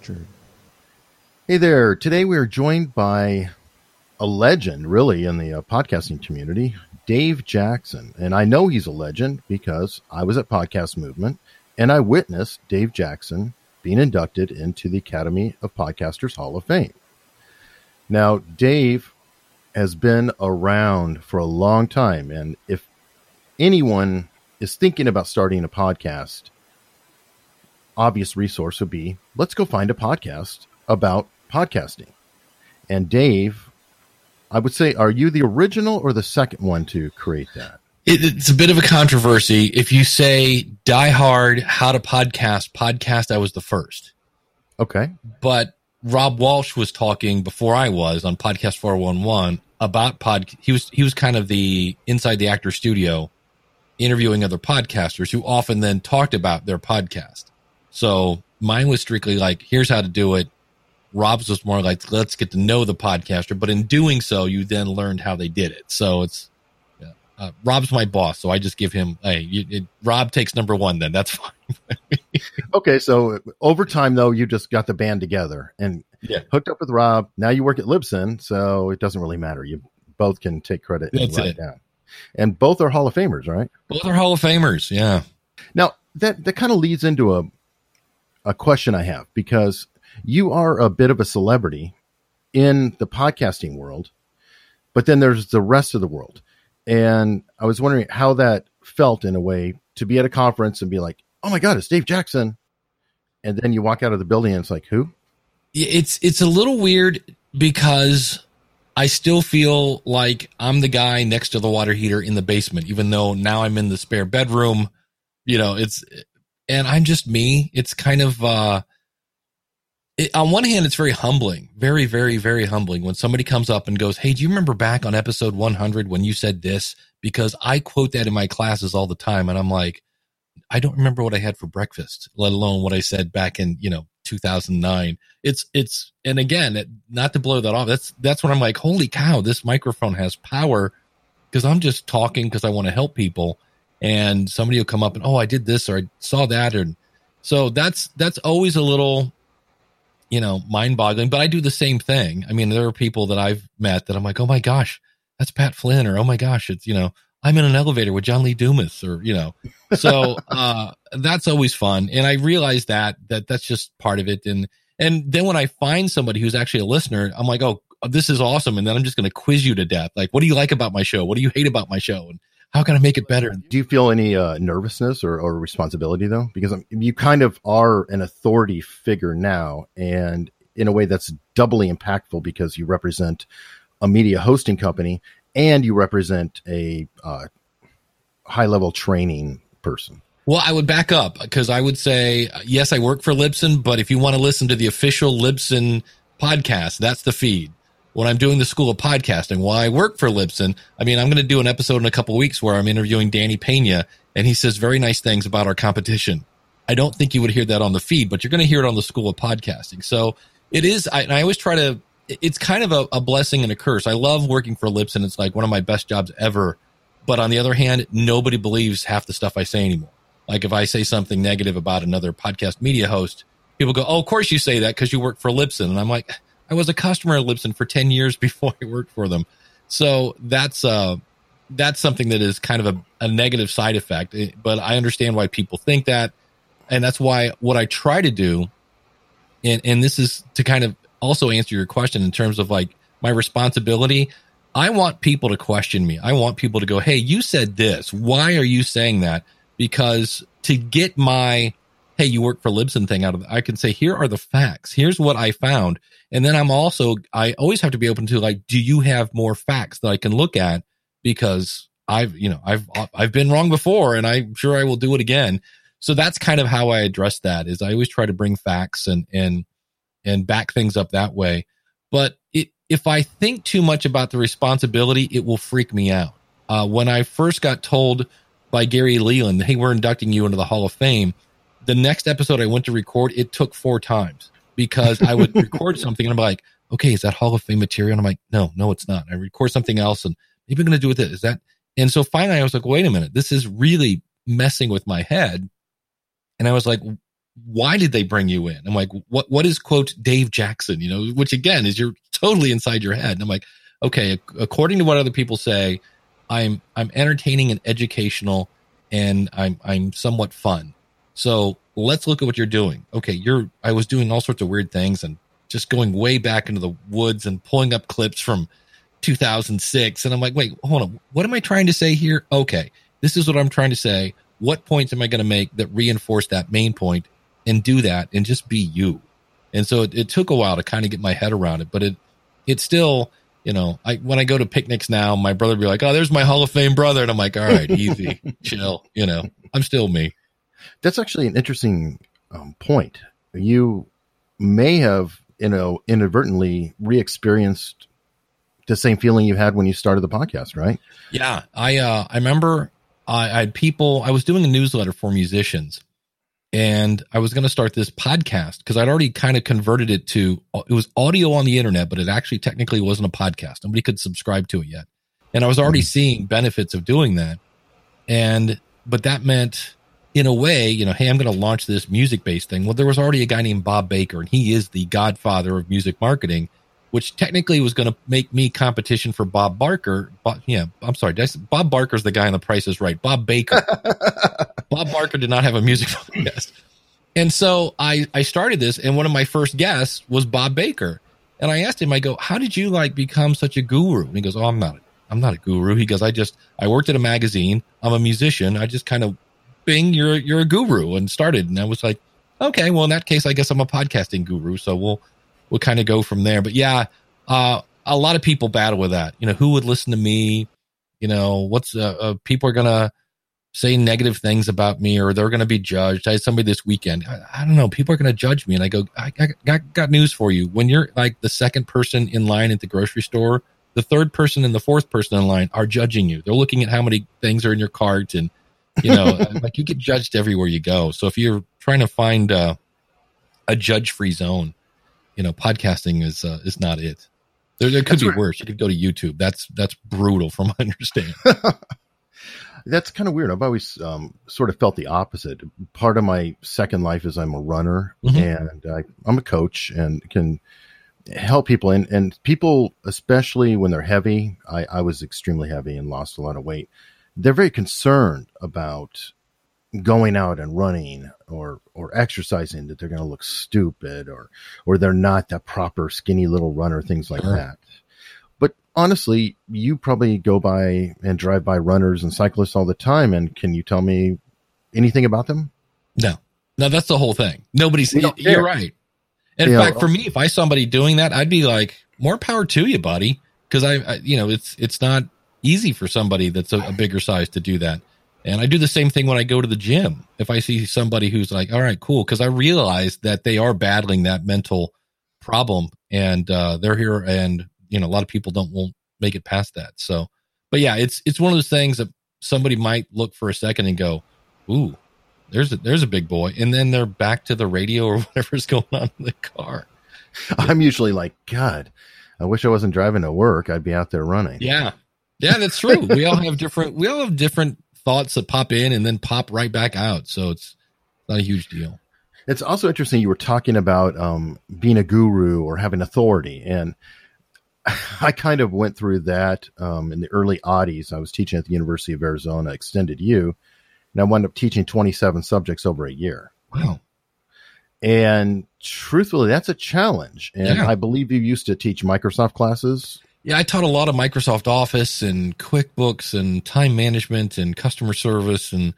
Unstructured. Hey there. Today we are joined by a legend, really, in the uh, podcasting community, Dave Jackson. And I know he's a legend because I was at Podcast Movement and I witnessed Dave Jackson being inducted into the Academy of Podcasters Hall of Fame. Now, Dave has been around for a long time. And if anyone is thinking about starting a podcast, obvious resource would be let's go find a podcast about podcasting. And Dave, I would say, are you the original or the second one to create that? It, it's a bit of a controversy. If you say Die Hard, How to Podcast, podcast, I was the first. Okay. But Rob Walsh was talking before I was on Podcast 411 about pod. He was he was kind of the inside the actor studio, interviewing other podcasters who often then talked about their podcast. So mine was strictly like, here's how to do it. Rob's was more like, let's get to know the podcaster. But in doing so, you then learned how they did it. So it's yeah. uh, Rob's my boss, so I just give him. Hey, you, it, Rob takes number one. Then that's fine. okay, so over time though, you just got the band together and Yeah. hooked up with Rob. Now you work at Libsyn, so it doesn't really matter. You both can take credit and That's write it. down. And both are Hall of Famers, right? Both are Hall of Famers. Yeah. Now that that kind of leads into a a question I have because you are a bit of a celebrity in the podcasting world, but then there's the rest of the world. And I was wondering how that felt in a way to be at a conference and be like, "Oh my god, it's Dave Jackson." And then you walk out of the building and it's like, "Who?" it's it's a little weird because I still feel like I'm the guy next to the water heater in the basement, even though now I'm in the spare bedroom. You know, it's and I'm just me. It's kind of uh it, on one hand, it's very humbling, very, very, very humbling when somebody comes up and goes, "Hey, do you remember back on episode 100 when you said this?" Because I quote that in my classes all the time, and I'm like, I don't remember what I had for breakfast, let alone what I said back in you know 2009. It's it's and again, it, not to blow that off. That's that's when I'm like, holy cow, this microphone has power because I'm just talking because I want to help people, and somebody will come up and oh, I did this or I saw that, and so that's that's always a little you know mind-boggling. But I do the same thing. I mean, there are people that I've met that I'm like, oh my gosh, that's Pat Flynn, or oh my gosh, it's you know. I'm in an elevator with John Lee Dumas, or you know, so uh, that's always fun. And I realize that that that's just part of it. And and then when I find somebody who's actually a listener, I'm like, oh, this is awesome. And then I'm just going to quiz you to death. Like, what do you like about my show? What do you hate about my show? And how can I make it better? Do you feel any uh, nervousness or, or responsibility though? Because um, you kind of are an authority figure now, and in a way that's doubly impactful because you represent a media hosting company and you represent a uh, high level training person. Well, I would back up because I would say, yes, I work for Libsyn, but if you want to listen to the official Libsyn podcast, that's the feed. When I'm doing the School of Podcasting, while I work for Libsyn, I mean, I'm going to do an episode in a couple weeks where I'm interviewing Danny Pena, and he says very nice things about our competition. I don't think you would hear that on the feed, but you're going to hear it on the School of Podcasting. So it is, I, I always try to, it's kind of a, a blessing and a curse. I love working for Libsyn. It's like one of my best jobs ever. But on the other hand, nobody believes half the stuff I say anymore. Like if I say something negative about another podcast media host, people go, "Oh, of course you say that because you work for Libsyn," and I'm like, "I was a customer at Libsyn for ten years before I worked for them." So that's uh, that's something that is kind of a, a negative side effect. Eh, But I understand why people think that, and that's why what I try to do, and and this is to kind of also answer your question in terms of like my responsibility. I want people to question me. I want people to go, "Hey, you said this. Why are you saying that?" Because to get my "Hey, you work for Libsyn" thing out of, I can say, "Here are the facts. Here's what I found." And then I'm also, I always have to be open to like, do you have more facts that I can look at? Because I've, you know, I've, I've been wrong before, and I'm sure I will do it again. So that's kind of how I address that. Is I always try to bring facts and and and back things up that way. But it, if I think too much about the responsibility, it will freak me out. Uh, when I first got told by Gary Leland, hey, we're inducting you into the Hall of Fame, the next episode I went to record, it took four times because I would record something and I'm like, okay, is that Hall of Fame material? And I'm like, no, no, it's not. I record something else and maybe I'm going to do with it. Is that? And so finally I was like, wait a minute, this is really messing with my head. And I was like, why did they bring you in? I'm like, what, what is quote Dave Jackson, you know, which again is you're totally inside your head. And I'm like, okay, according to what other people say, I'm, I'm entertaining and educational and I'm, I'm somewhat fun. So let's look at what you're doing. Okay. You're, I was doing all sorts of weird things and just going way back into the woods and pulling up clips from 2006. And I'm like, wait, hold on. What am I trying to say here? Okay. This is what I'm trying to say. What points am I going to make that reinforce that main point and do that and just be you? And so it, it took a while to kind of get my head around it, but it, it's still, you know, I, when I go to picnics now, my brother be like, Oh, there's my Hall of Fame brother. And I'm like, all right, easy, chill, you know, I'm still me. That's actually an interesting um, point. You may have, you know, inadvertently re-experienced the same feeling you had when you started the podcast, right? Yeah, I uh, I remember I, I had people. I was doing a newsletter for musicians, and I was going to start this podcast because I'd already kind of converted it to it was audio on the internet, but it actually technically wasn't a podcast. Nobody could subscribe to it yet, and I was already mm-hmm. seeing benefits of doing that. And but that meant in a way, you know, hey, I'm going to launch this music based thing. Well, there was already a guy named Bob Baker, and he is the godfather of music marketing which technically was going to make me competition for Bob Barker. Bob, yeah, I'm sorry. Bob Barker's the guy on the price is right. Bob Baker. Bob Barker did not have a music podcast. And so I, I started this and one of my first guests was Bob Baker. And I asked him, I go, how did you like become such a guru? And he goes, Oh, I'm not, I'm not a guru. He goes, I just, I worked at a magazine. I'm a musician. I just kind of you're, you're a guru and started. And I was like, okay, well, in that case, I guess I'm a podcasting guru. So we'll, we'll kind of go from there. But yeah, uh, a lot of people battle with that. You know, who would listen to me? You know, what's uh, uh people are gonna say negative things about me or they're gonna be judged. I had somebody this weekend. I, I don't know. People are gonna judge me, and I go, I, I got got news for you. When you're like the second person in line at the grocery store, the third person and the fourth person in line are judging you. They're looking at how many things are in your cart and you know, like you get judged everywhere you go. So if you're trying to find uh, a judge free zone, you know, podcasting is uh, is not it. There, there could that's be weird. worse. You could go to YouTube. That's that's brutal, from my understanding. that's kind of weird. I've always um, sort of felt the opposite. Part of my second life is I'm a runner mm-hmm. and I, I'm a coach and can help people. And, and people, especially when they're heavy, I, I was extremely heavy and lost a lot of weight. They're very concerned about going out and running or or exercising that they're going to look stupid or or they're not the proper skinny little runner things like sure. that. But honestly you probably go by and drive by runners and cyclists all the time and can you tell me anything about them? No. No that's the whole thing. Nobody's you're right. In fact for me if i saw somebody doing that i'd be like more power to you buddy. Because I, I, you know it's it's not easy for somebody that's a, a bigger size to do that and I do the same thing when I go to the gym. If I see somebody who's like, all right, cool. Cause I realize that they are battling that mental problem and, uh, they're here and, you know, a lot of people don't, won't make it past that. So, but yeah, it's, it's one of those things that somebody might look for a second and go, Ooh, there's a, there's a big boy. And then they're back to the radio or whatever's going on in the car. I'm usually like, God, I wish I wasn't driving to work. I'd be out there running. Yeah. Yeah, that's true. we all have different, we all have different thoughts that pop in and then pop right back out. So it's not a huge deal. It's also interesting. You were talking about um, being a guru or having authority, and I kind of went through that um, in the early oddies. I was teaching at the University of Arizona Extended U, and I wound up teaching 27 subjects over a year. Wow. And truthfully, that's a challenge. And yeah. I believe you used to teach Microsoft classes. Yeah, I taught a lot of Microsoft Office and QuickBooks and time management and customer service and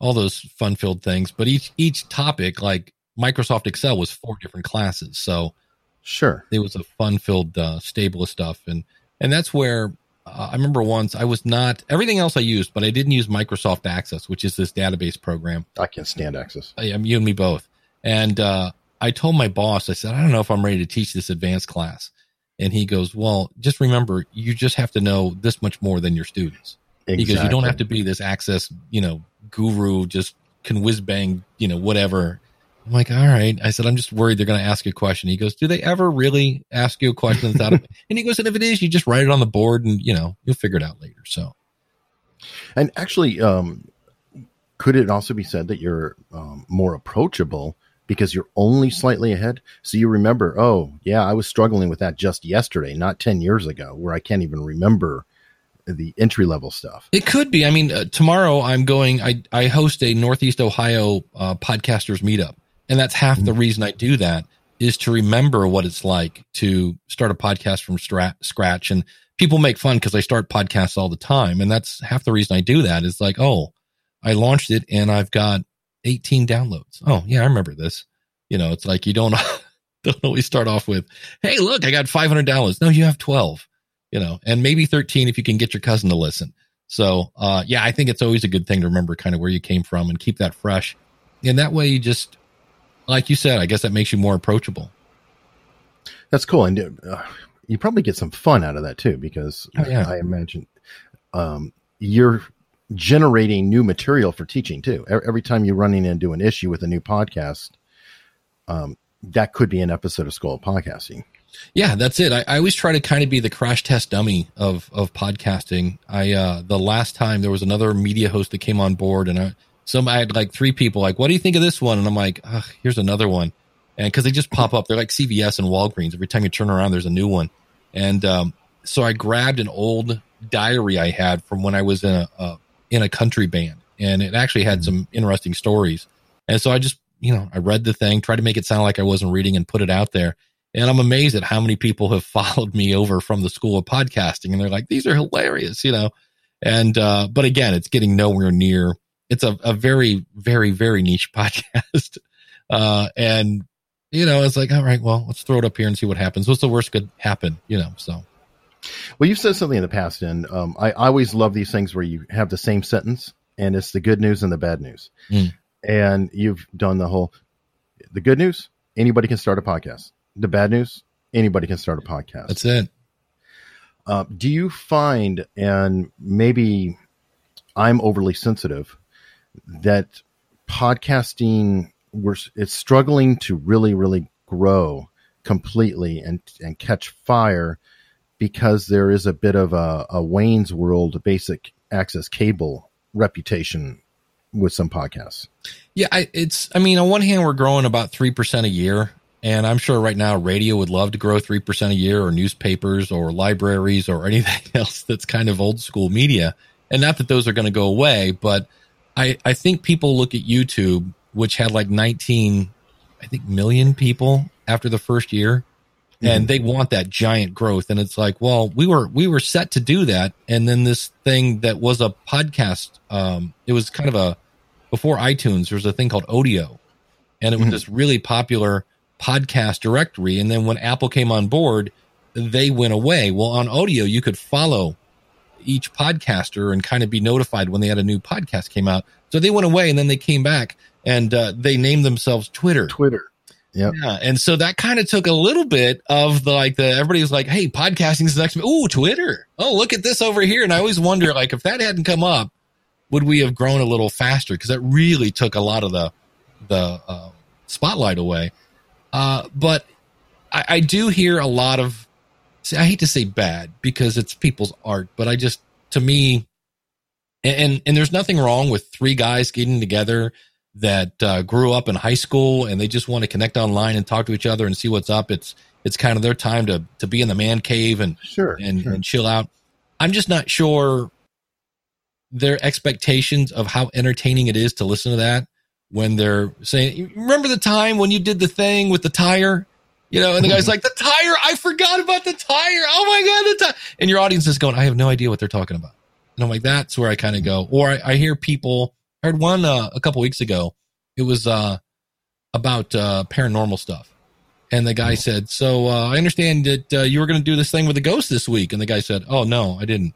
all those fun filled things. But each each topic, like Microsoft Excel, was four different classes. So sure, it was a fun filled uh, stable of stuff, and and that's where uh, I remember once I was not everything else I used, but I didn't use Microsoft Access, which is this database program. I can't stand Access. I, am you and me both. And uh, I told my boss, I said, I don't know if I'm ready to teach this advanced class. And he goes, Well, just remember, you just have to know this much more than your students. Exactly. Because you don't have to be this access, you know, guru, just can whiz bang, you know, whatever. I'm like, all right. I said, I'm just worried they're going to ask you a question. He goes, do they ever really ask you a question without and he goes, and if it is, you just write it on the board and, you know, you'll figure it out later. So, and actually, um, could it also be said that you're um, more approachable because you're only slightly ahead. So you remember, oh, yeah, I was struggling with that just yesterday, not 10 years ago, where I can't even remember the entry level stuff. It could be. I mean, uh, tomorrow I'm going, I, I host a Northeast Ohio uh, podcasters meetup. And that's half mm-hmm. the reason I do that is to remember what it's like to start a podcast from stra- scratch. And people make fun because I start podcasts all the time. And that's half the reason I do that is like, oh, I launched it and I've got 18 downloads. Oh, yeah, I remember this. You know, it's like you don't, don't always start off with, hey, look, I got 500 downloads. No, you have 12, you know, and maybe 13 if you can get your cousin to listen. So, uh, yeah, I think it's always a good thing to remember kind of where you came from and keep that fresh. And that way you just, like you said, I guess that makes you more approachable. That's cool. And uh, you probably get some fun out of that too, because oh, yeah. I imagine um, you're generating new material for teaching too. Every time you're running into an issue with a new podcast, um, that could be an episode of School of Podcasting. Yeah, that's it. I, I, always try to kind of be the crash test dummy of of podcasting. I uh the last time there was another media host that came on board, and I some I had like three people like, "What do you think of this one?" And I'm like, "Here's another one," and because they just pop up, they're like CVS and Walgreens. Every time you turn around, there's a new one. And um, so I grabbed an old diary I had from when I was in a, a in a country band, and it actually had mm-hmm. some interesting stories. And so I just, you know, I read the thing, tried to make it sound like I wasn't reading, and put it out there. And I'm amazed at how many people have followed me over from the school of podcasting, and they're like, "These are hilarious," you know. And uh, but again, it's getting nowhere near. It's a, a very, very, very niche podcast, uh, and you know, it's like, all right, well, let's throw it up here and see what happens. What's the worst could happen, you know? So well, you've said something in the past, and um, I, I, always love these things where you have the same sentence, and it's the good news and the bad news. Mm. And you've done the whole the good news anybody can start a podcast. The bad news anybody can start a podcast. That's it. Uh, do you find, and maybe I'm overly sensitive, that podcasting we're it's struggling to really really grow completely and and catch fire because there is a bit of a, a Wayne's World basic access cable reputation with some podcasts. Yeah, I, it's. I mean, on one hand, we're growing about three percent a year, and I'm sure right now radio would love to grow three percent a year, or newspapers, or libraries, or anything else that's kind of old school media. And not that those are going to go away, but I I think people look at YouTube, which had like 19, I think million people after the first year, and mm-hmm. they want that giant growth. And it's like well we were we were set to do that. And then this thing that was a podcast um it was kind of a before itunes there was a thing called odeo. And it was mm-hmm. this really popular podcast directory. And then when apple came on board they went away. Well on odeo you could follow each podcaster and kind of be notified when they had a new podcast came out. So they went away and then they came back and uh, they named themselves twitter. Twitter Yep. Yeah. And so that kind of took a little bit of the like the everybody was like, hey, podcasting is the next. Oh, Twitter. Oh, look at this over here. And I always wonder, like, if that hadn't come up, would we have grown a little faster? Because that really took a lot of the the uh, spotlight away. Uh, but I, I do hear a lot of. See, I hate to say bad because it's people's art, but I just to me, and, and, and there's nothing wrong with three guys getting together that uh, grew up in high school and they just want to connect online and talk to each other and see what's up. It's it's kind of their time to to be in the man cave and sure and, sure. and chill out. I'm just not sure their expectations of how entertaining it is to listen to that when they're saying, "Remember the time when you did the thing with the tire?" You know, and the guy's like, "The tire! I forgot about the tire! Oh my god, the tire!" And your audience is going, "I have no idea what they're talking about." And I'm like, "That's where I kind of go." Or I, I hear people I heard one uh, a couple weeks ago. It was uh, about uh, paranormal stuff. And the guy oh. said, So uh, I understand that uh, you were going to do this thing with the ghost this week. And the guy said, Oh, no, I didn't.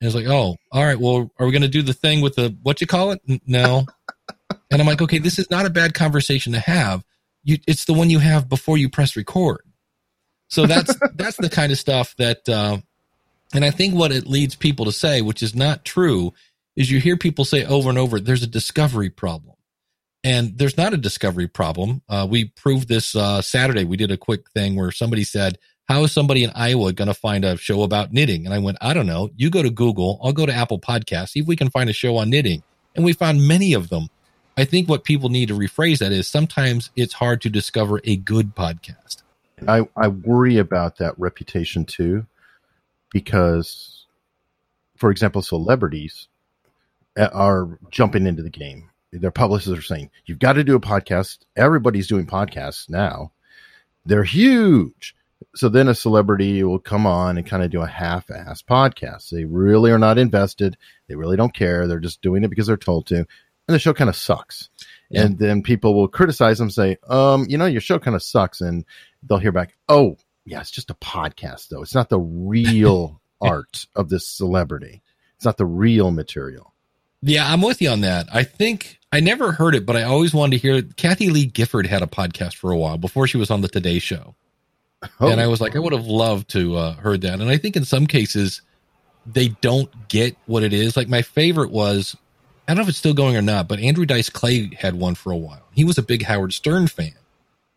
And I was like, Oh, all right. Well, are we going to do the thing with the what you call it? N- no. and I'm like, Okay, this is not a bad conversation to have. You, it's the one you have before you press record. So that's that's the kind of stuff that, uh, and I think what it leads people to say, which is not true, is you hear people say over and over, there's a discovery problem. And there's not a discovery problem. Uh, we proved this uh, Saturday. We did a quick thing where somebody said, How is somebody in Iowa going to find a show about knitting? And I went, I don't know. You go to Google, I'll go to Apple Podcasts, see if we can find a show on knitting. And we found many of them. I think what people need to rephrase that is sometimes it's hard to discover a good podcast. I, I worry about that reputation too, because, for example, celebrities are jumping into the game. Their publicists are saying, you've got to do a podcast. Everybody's doing podcasts now. They're huge. So then a celebrity will come on and kind of do a half ass podcast. They really are not invested. They really don't care. They're just doing it because they're told to. And the show kind of sucks. Yeah. And then people will criticize them, say, um, you know, your show kind of sucks. And they'll hear back, oh, yeah, it's just a podcast, though. It's not the real art of this celebrity. It's not the real material. Yeah, I'm with you on that. I think I never heard it, but I always wanted to hear it. Kathie Lee Gifford had a podcast for a while before she was on the Today Show. Oh. And I was like, I would have loved to uh, heard that. And I think in some cases they don't get what it is. Like my favorite was, I don't know if it's still going or not, but Andrew Dice Clay had one for a while. He was a big Howard Stern fan,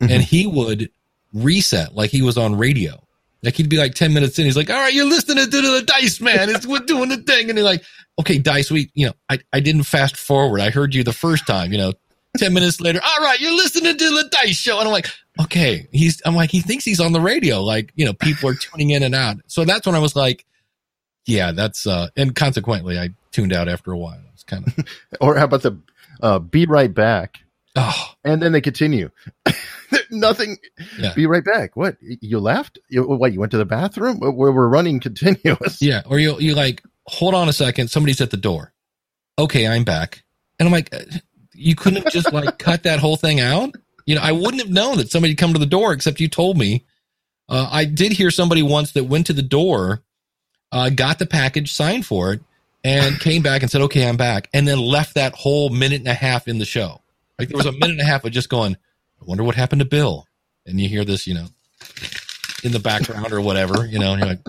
mm-hmm. and he would reset like he was on radio. Like he'd be like 10 minutes in, he's like, all right, you're listening to the dice, man. It's we're doing the thing. And he's like, okay, dice, we, you know, I, I didn't fast forward. I heard you the first time, you know, 10 minutes later, all right, you're listening to the dice show. And I'm like, okay, he's, I'm like, he thinks he's on the radio. Like, you know, people are tuning in and out. So that's when I was like, yeah, that's, uh, and consequently, I tuned out after a while. It's kind of, or how about the, uh, be right back. Oh. And then they continue. Nothing. Yeah. Be right back. What? You left? You, what? You went to the bathroom? Where we're running continuous. Yeah. Or you, you like, hold on a second. Somebody's at the door. Okay. I'm back. And I'm like, you couldn't have just like cut that whole thing out? You know, I wouldn't have known that somebody come to the door except you told me. Uh, I did hear somebody once that went to the door, uh, got the package, signed for it, and came back and said, "Okay, I'm back," and then left that whole minute and a half in the show. Like there was a minute and a half of just going, "I wonder what happened to Bill," and you hear this, you know, in the background or whatever, you know, and you're like,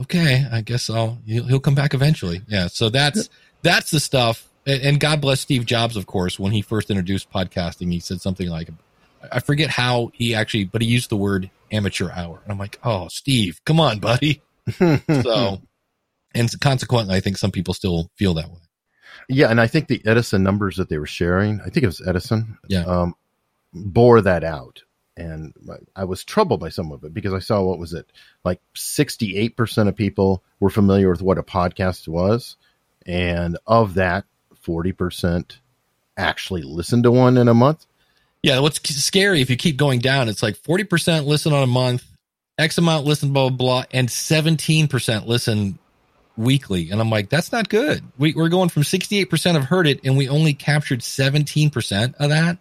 "Okay, I guess I'll he'll, he'll come back eventually." Yeah, so that's that's the stuff and God bless Steve Jobs, of course, when he first introduced podcasting, he said something like, I forget how he actually, but he used the word amateur hour. And I'm like, oh, Steve, come on, buddy. so, and consequently, I think some people still feel that way. Yeah. And I think the Edison numbers that they were sharing, I think it was Edison, yeah. Um, bore that out. And I was troubled by some of it because I saw what was it like 68% of people were familiar with what a podcast was. And of that, 40% actually listened to one in a month. Yeah, what's scary if you keep going down, it's like 40% listen on a month, X amount listen, blah, blah, blah, and 17% listen weekly. And I'm like, that's not good. We, are going from 68% have heard it, and we only captured 17% of that.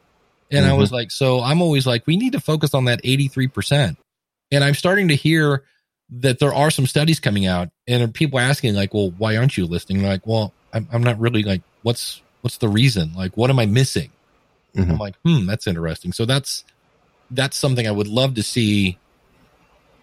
And mm-hmm. I was like, so I'm always like, we need to focus on that 83%. And I'm starting to hear that there are some studies coming out, and people asking, like, well, why aren't you listening? like, well, I'm, I'm not really like what's what's the reason? Like, what am I missing? Mm-hmm. I'm like, hmm, that's interesting. So that's that's something I would love to see.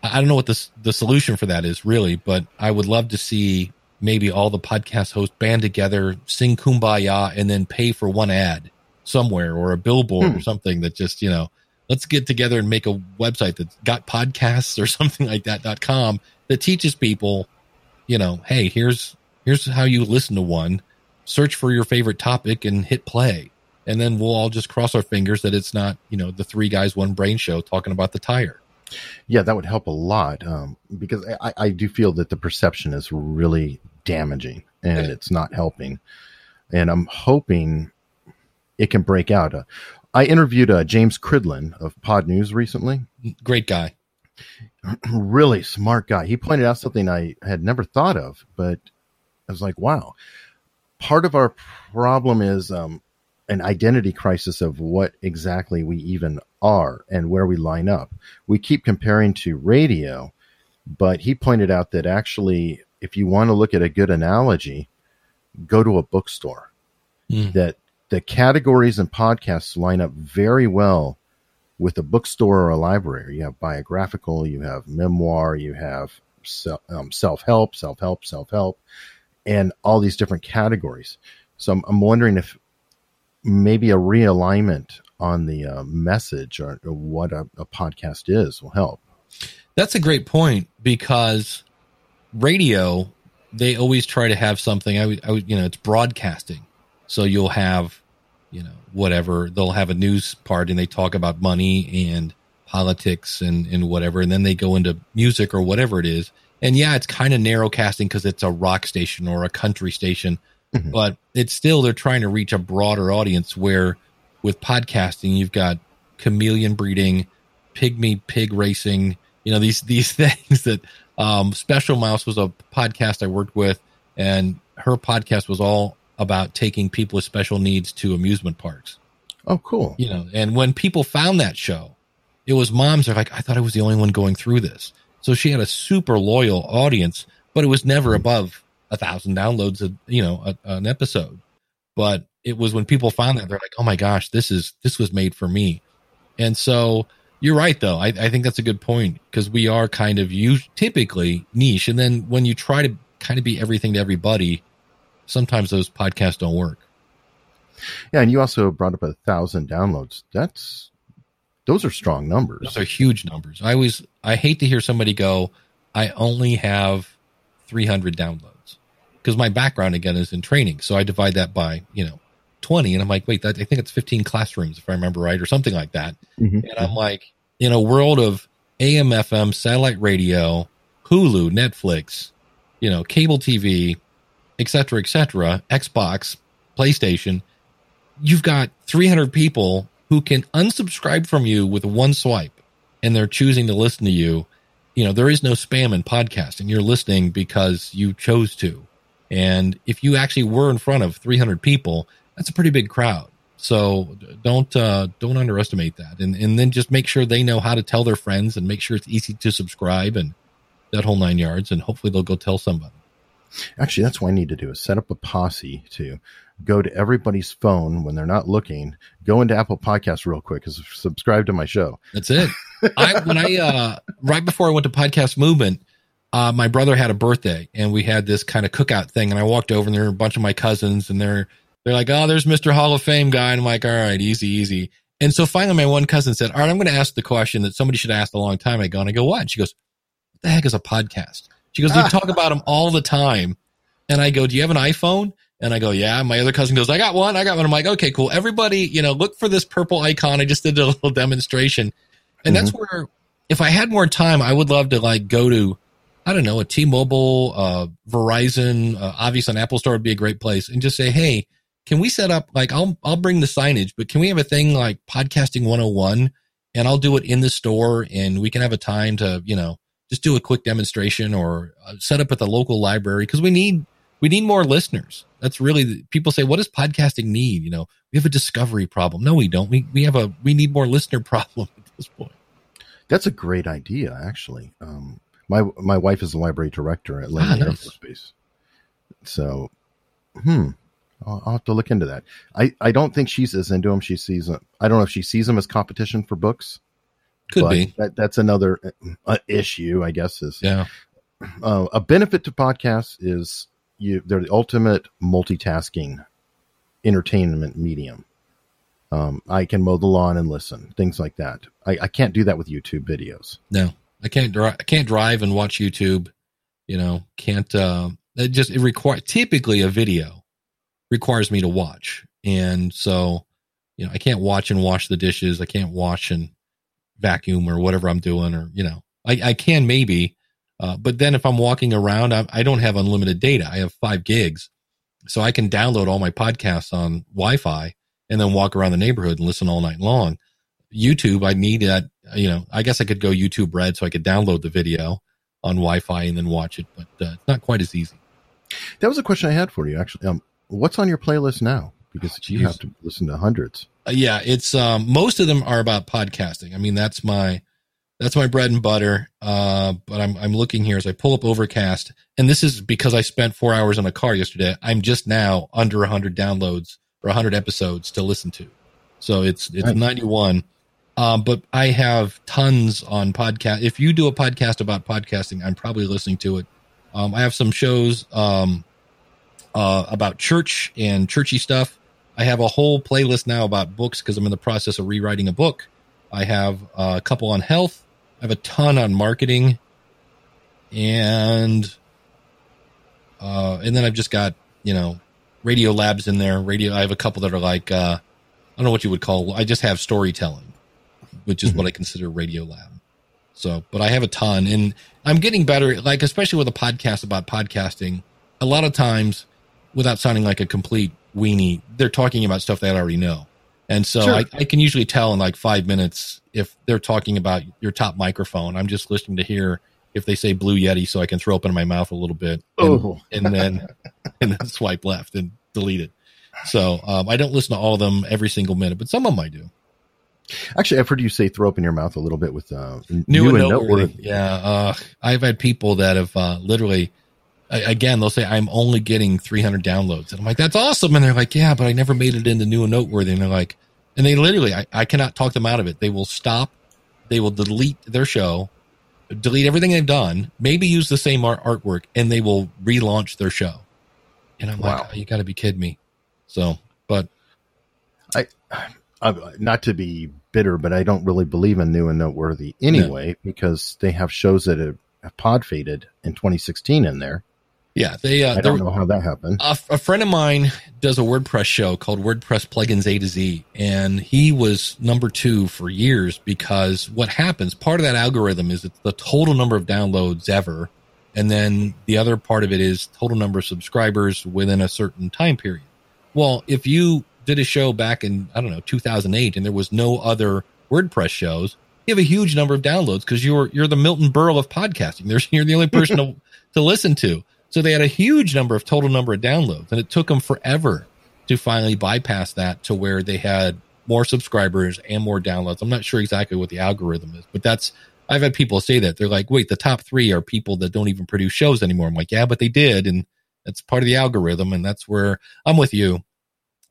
I don't know what the the solution for that is really, but I would love to see maybe all the podcast hosts band together, sing "Kumbaya," and then pay for one ad somewhere or a billboard hmm. or something that just you know let's get together and make a website that's got podcasts or something like that dot com that teaches people you know hey here's here's how you listen to one search for your favorite topic and hit play. And then we'll all just cross our fingers that it's not, you know, the three guys, one brain show talking about the tire. Yeah, that would help a lot um, because I, I, do feel that the perception is really damaging and it's not helping. And I'm hoping it can break out. Uh, I interviewed uh, James Cridland of Pod News recently. Great guy. really smart guy. He pointed out something I had never thought of, but I was like, wow part of our problem is um, an identity crisis of what exactly we even are and where we line up. We keep comparing to radio, but he pointed out that actually, if you want to look at a good analogy, go to a bookstore. Mm. That the categories and podcasts line up very well with a bookstore or a library. You have biographical, you have memoir, you have um, self help, self help, self help and all these different categories. So I'm, I'm wondering if maybe a realignment on the uh, message or, or what a, a, podcast is will help. That's a great point because radio, they always try to have something. I, I you know, it's broadcasting. So you'll have you know, whatever. They'll have a news part and they talk about money and politics and, and whatever. And then they go into music or whatever it is. And yeah, it's kind of narrow casting because it's a rock station or a country station, Mhm. but it's still, they're trying to reach a broader audience where with podcasting, you've got chameleon breeding, pygmy pig racing, you know, these, these things that, um, Special Mouse was a podcast I worked with and her podcast was all about taking people with special needs to amusement parks. Oh, cool. you know and when people found that show it was moms are like i thought i was the only one going through this. So she had a super loyal audience but it was never above a thousand downloads a, you know a, an episode. But it was when people found that they're like oh my gosh this is this was made for me. And so you're right though. I, I think that's a good point because we are kind of you typically niche. And then when you try to kind of be everything to everybody sometimes those podcasts don't work Yeah, and you also brought up a thousand downloads. That's those are strong numbers. Those are huge numbers. I always I hate to hear somebody go, I only have 300 downloads because my background again is in training. So I divide that by you know 20, and I'm like, wait, that, I think it's 15 classrooms if I remember right, or something like that. Mhm. And I'm like, in a world of AM, FM, satellite radio, Hulu, Netflix, you know, cable TV, et cetera, et cetera, Xbox, PlayStation, you've got 300 people who can unsubscribe from you with one swipe and they're choosing to listen to you. You know, there is no spam in podcasting. You're listening because you chose to. And if you actually were in front of 300 people, that's a pretty big crowd. So don't uh, don't underestimate that, and and then just make sure they know how to tell their friends, and make sure it's easy to subscribe, and that whole nine yards, and hopefully they'll go tell somebody. Actually, that's what I need to do is set up a posse to go to everybody's phone when they're not looking, go into Apple Podcasts real quick, and subscribe to my show. That's it. I when I uh right before I went to podcast movement, uh my brother had a birthday and we had this kind of cookout thing and I walked over and there were a bunch of my cousins and they're they're like, Oh, there's Mr. Hall of Fame guy. And I'm like, all right, easy, easy. And so finally my one cousin said, All right, I'm gonna ask the question that somebody should have asked a long time ago. And I go, What? And she goes, What the heck is a podcast? She goes, We talk about them all the time. And I go, Do you have an iPhone? And I go, yeah. My other cousin goes, I got one. I got one. I'm like, okay, cool. Everybody, you know, look for this purple icon. I just did a little demonstration. And that's where, if I had more time, I would love to like go to, I don't know, a T-Mobile, uh, Verizon, uh, obviously an Apple store would be a great place and just say, Hey, can we set up like, I'll, I'll bring the signage, but can we have a thing like podcasting 101 and I'll do it in the store and we can have a time to, you know, just do a quick demonstration or uh, set up at the local library because we need, we need more listeners. That's really the, people say, what does podcasting need? You know, we have a discovery problem. No, we don't. We we have a we need more listener problem at this point. That's a great idea, actually. Um, my my wife is the library director at Langley Ah, Air. Force Base, so hmm, I'll, I'll have to look into that. I I don't think she's as into them. She sees them. I don't know if she sees them as competition for books. Could but be. That, that's another uh, issue, I guess. Is Yeah. uh, a benefit to podcasts is you they're the ultimate multitasking entertainment medium. Um, I can mow the lawn and listen, things like that. I, I can't do that with YouTube videos. No, I can't drive. I can't drive and watch YouTube. You know, can't. Uh, it just it require typically a video requires me to watch, and so you know I can't watch and wash the dishes. I can't watch and vacuum or whatever I'm doing, or you know I, I can maybe, uh, but then if I'm walking around, I, I don't have unlimited data. I have five gigs, so I can download all my podcasts on Wi-Fi and then walk around the neighborhood and listen all night long. YouTube, I need that. You know, I guess I could go YouTube Red so I could download the video on Wi-Fi and then watch it, but uh, it's not quite as easy. That was a question I had for you, actually. Um, what's on your playlist now? Because Oh, you have to listen to hundreds. Uh, yeah, it's um, most of them are about podcasting. I mean, that's my that's my bread and butter. Uh, but I'm I'm looking here as I pull up Overcast, and this is because I spent four hours in a car yesterday. I'm just now under 100 downloads or 100 episodes to listen to, so it's it's Nice. 91. Um, but I have tons on podcast. If you do a podcast about podcasting, I'm probably listening to it. Um, I have some shows um, uh, about church and churchy stuff. I have a whole playlist now about books because I'm in the process of rewriting a book. I have uh, a couple on health. I have a ton on marketing, and uh, and then I've just got you know radio labs in there. Radio. I have a couple that are like uh, I don't know what you would call. I just have storytelling, which is Mhm. what I consider Radio Lab. So, but I have a ton, and I'm getting better. Like especially with a podcast about podcasting, a lot of times, without sounding like a complete weenie, they're talking about stuff that I already know, and so Sure. I, I can usually tell in like five minutes if they're talking about your top microphone. I'm just listening to hear if they say Blue Yeti, so I can throw up in my mouth a little bit. and- and then and then swipe left and delete it. So um, I don't listen to all of them every single minute, but some of them I do. Actually, I've heard you say throw up in your mouth a little bit with uh, New, and noteworthy. Yeah, uh, I've had people that have uh, literally, again, they'll say I'm only getting 300 downloads, and I'm like, that's awesome, and they're like, yeah, but I never made it into new and noteworthy, and they're like, and they literally, I, I cannot talk them out of it. They will stop, they will delete their show, delete everything they've done, maybe use the same art, artwork, and they will relaunch their show. And I'm Wow. like, oh, you got to be kidding me. So, but I, not to be bitter, but I don't really believe in new and noteworthy anyway because they have shows that have, have pod faded in 2016 in there. Yeah, they, uh, I don't know how that happened. a, a friend of mine does a WordPress show called WordPress Plugins A to Z, and he was number two for years because what happens, part of that algorithm is it's the total number of downloads ever. And then the other part of it is total number of subscribers within a certain time period. Well, if you did a show back in, I don't know, 2008 and there was no other WordPress shows, you have a huge number of downloads because you're, you're the Milton Berle of podcasting. There's, you're the only person to, to listen to. So they had a huge number of total number of downloads, and it took them forever to finally bypass that to where they had more subscribers and more downloads. I'm not sure exactly what the algorithm is, but that's I've had people say that they're like, "Wait, the top three are people that don't even produce shows anymore." I'm like, "Yeah, but they did, and that's part of the algorithm, and that's where I'm with you."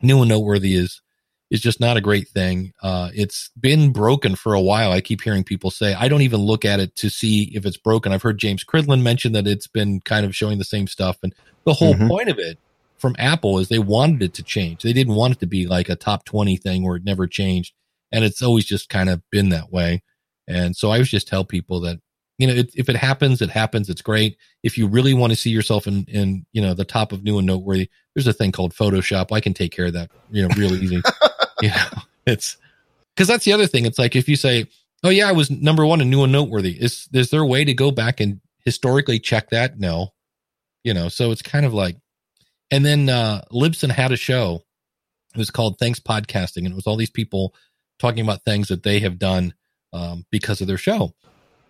New and noteworthy is is just not a great thing. Uh, it's been broken for a while. I keep hearing people say, I don't even look at it to see if it's broken. I've heard James Cridland mention that it's been kind of showing the same stuff. And the whole Mhm. point of it from Apple is they wanted it to change. They didn't want it to be like a top 20 thing where it never changed. And it's always just kind of been that way. And so I always just tell people that, you know, it, if it happens, it happens. It's great. If you really want to see yourself in, in, you know, the top of new and noteworthy, there's a thing called Photoshop. I can take care of that, you know, real easy. you know, it's because that's the other thing. It's like if you say, "Oh yeah, I was number one in new and noteworthy," is is there a way to go back and historically check that? No, you know. So it's kind of like, and then uh Libsyn had a show. It was called Thanks Podcasting, and it was all these people talking about things that they have done um, because of their show.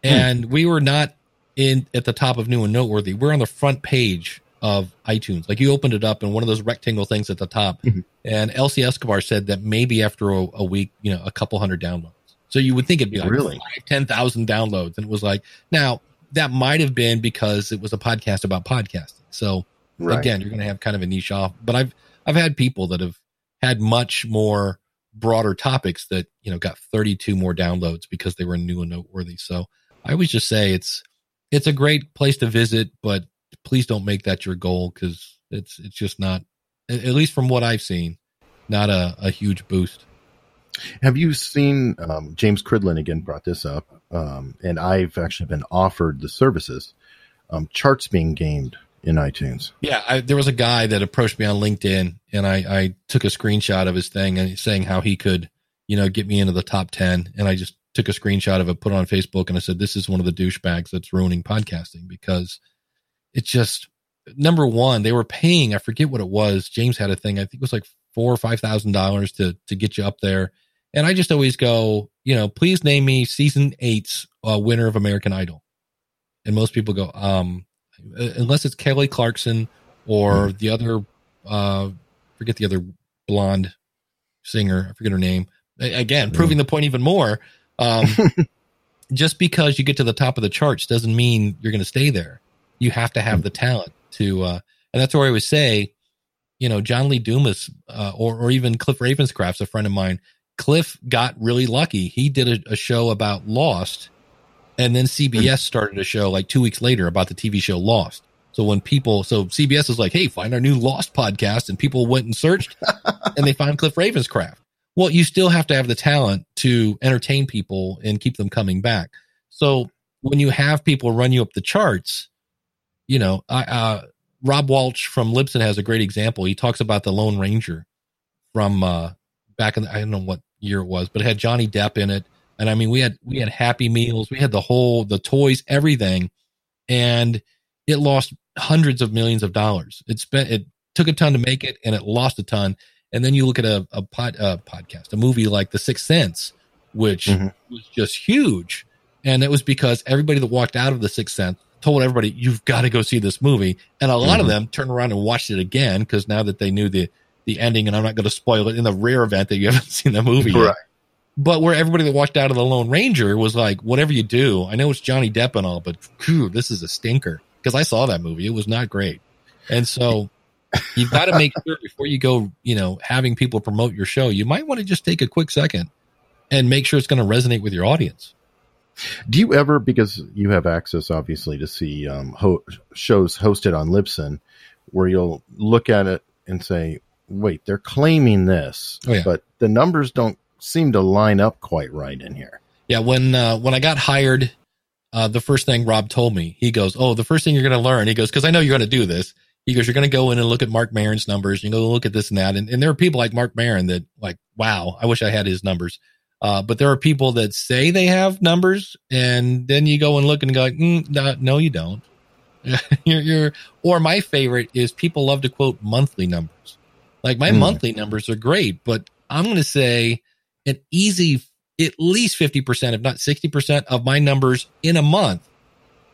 And we were not in at the top of new and noteworthy. We're on the front page of iTunes. Like you opened it up and one of those rectangle things at the top. Mhm. And Elsie Escobar said that maybe after a, a week, you know, a couple hundred downloads. So you would think it'd be like Really? five, 10,000 downloads. And it was like, now that might have been because it was a podcast about podcasting. So Right. again, you're going to have kind of a niche off, but I've, I've had people that have had much more broader topics that, you know, got 32 more downloads because they were new and noteworthy. So I always just say it's, it's a great place to visit, but please don't make that your goal because it's, it's just not, at least from what I've seen, not a, a huge boost. Have you seen um, James Cridland again brought this up, um, and I've actually been offered the services. Um, charts being gamed in iTunes. Yeah, I, there was a guy that approached me on LinkedIn, and I, I took a screenshot of his thing and saying how he could, you know, get me into the top ten. And I just took a screenshot of it, put it on Facebook, and I said, "This is one of the douchebags that's ruining podcasting because it's just number one. They were paying, I forget what it was. James had a thing, I think it was like four or five thousand dollars to to get you up there. And I just always go, you know, please name me season eight's uh, winner of American Idol. And most people go, um, unless it's Kelly Clarkson or the other, uh, forget the other blonde singer. I forget her name. Again, proving the point even more. Um, just because you get to the top of the charts doesn't mean you're going to stay there. You have to have the talent to, uh, and that's where I always say, you know, John Lee Dumas, uh, or, or even Cliff Ravenscraft's a friend of mine. Cliff got really lucky. He did a, a show about Lost, and then CBS started a show like two weeks later about the TV show Lost. So when people, so CBS is like, hey, find our new Lost podcast, and people went and searched, and they found Cliff Ravenscraft. Well, you still have to have the talent to entertain people and keep them coming back. So when you have people run you up the charts, you know, I, uh, Rob Walsh from Libsyn has a great example. He talks about the Lone Ranger from uh, back in the, I don't know what year it was, but it had Johnny Depp in it. And I mean, we had we had Happy Meals, we had the whole the toys, everything, and it lost hundreds of millions of dollars. It spent it took a ton to make it, and it lost a ton. And then you look at a a pod, uh, podcast, a movie like The Sixth Sense, which mm-hmm. was just huge, and it was because everybody that walked out of The Sixth Sense told everybody you've got to go see this movie, and a lot mm-hmm. of them turned around and watched it again because now that they knew the the ending, and I'm not going to spoil it in the rare event that you haven't seen the movie right. yet. But where everybody that walked out of the Lone Ranger was like, whatever you do, I know it's Johnny Depp and all, but whew, this is a stinker because I saw that movie. It was not great. And so you've got to make sure before you go, you know, having people promote your show, you might want to just take a quick second and make sure it's going to resonate with your audience. Do you ever, because you have access obviously to see um, ho- shows hosted on Libsyn, where you'll look at it and say, wait, they're claiming this, oh, yeah. but the numbers don't seem to line up quite right in here. Yeah, when uh, when I got hired, uh, the first thing Rob told me, he goes, "Oh, the first thing you're going to learn," he goes, "because I know you're going to do this." He goes, "You're going to go in and look at Mark Maron's numbers. You go look at this and that, and, and there are people like Mark Maron that like, wow, I wish I had his numbers." Uh, but there are people that say they have numbers, and then you go and look and go, mm, no, no, you don't. you're, you're, or my favorite is people love to quote monthly numbers. Like my mm. monthly numbers are great, but I'm going to say an easy, at least 50%, if not 60% of my numbers in a month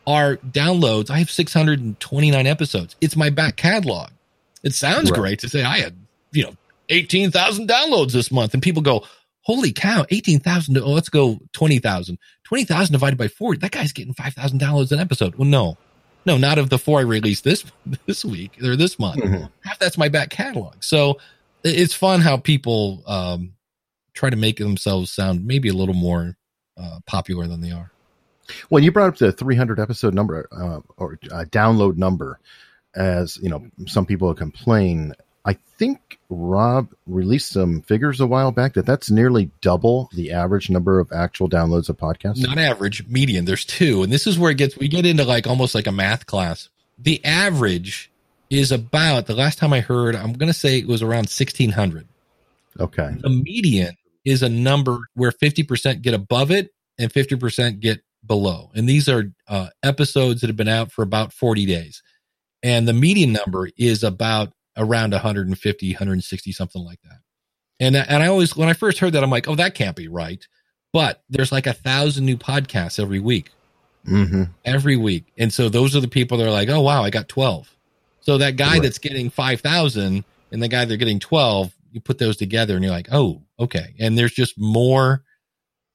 are downloads. I have 629 episodes. It's my back catalog. It sounds right. great to say I had, you know, 18,000 downloads this month. And people go, holy cow, 18,000. Oh, let's go 20,000. 20,000 divided by four. That guy's getting $5,000 an episode. Well, no, no, not of the four I released this, this week or this month. Mm-hmm. Half that's my back catalog. So it's fun how people, um, try to make themselves sound maybe a little more uh, popular than they are. Well, you brought up the 300 episode number uh, or uh, download number, as you know, some people complain. I think Rob released some figures a while back that that's nearly double the average number of actual downloads of podcasts. Not average, median. There's two, and this is where it gets. We get into like almost like a math class. The average is about the last time I heard. I'm going to say it was around 1600. Okay. The median is a number where 50% get above it and 50% get below. And these are uh, episodes that have been out for about 40 days. And the median number is about around 150, 160, something like that. And, and I always, when I first heard that, I'm like, oh, that can't be right. But there's like a thousand new podcasts every week. Mm-hmm. Every week. And so those are the people that are like, oh, wow, I got 12. So that guy right. that's getting 5,000 and the guy they're getting 12, you put those together and you're like, oh, okay. And there's just more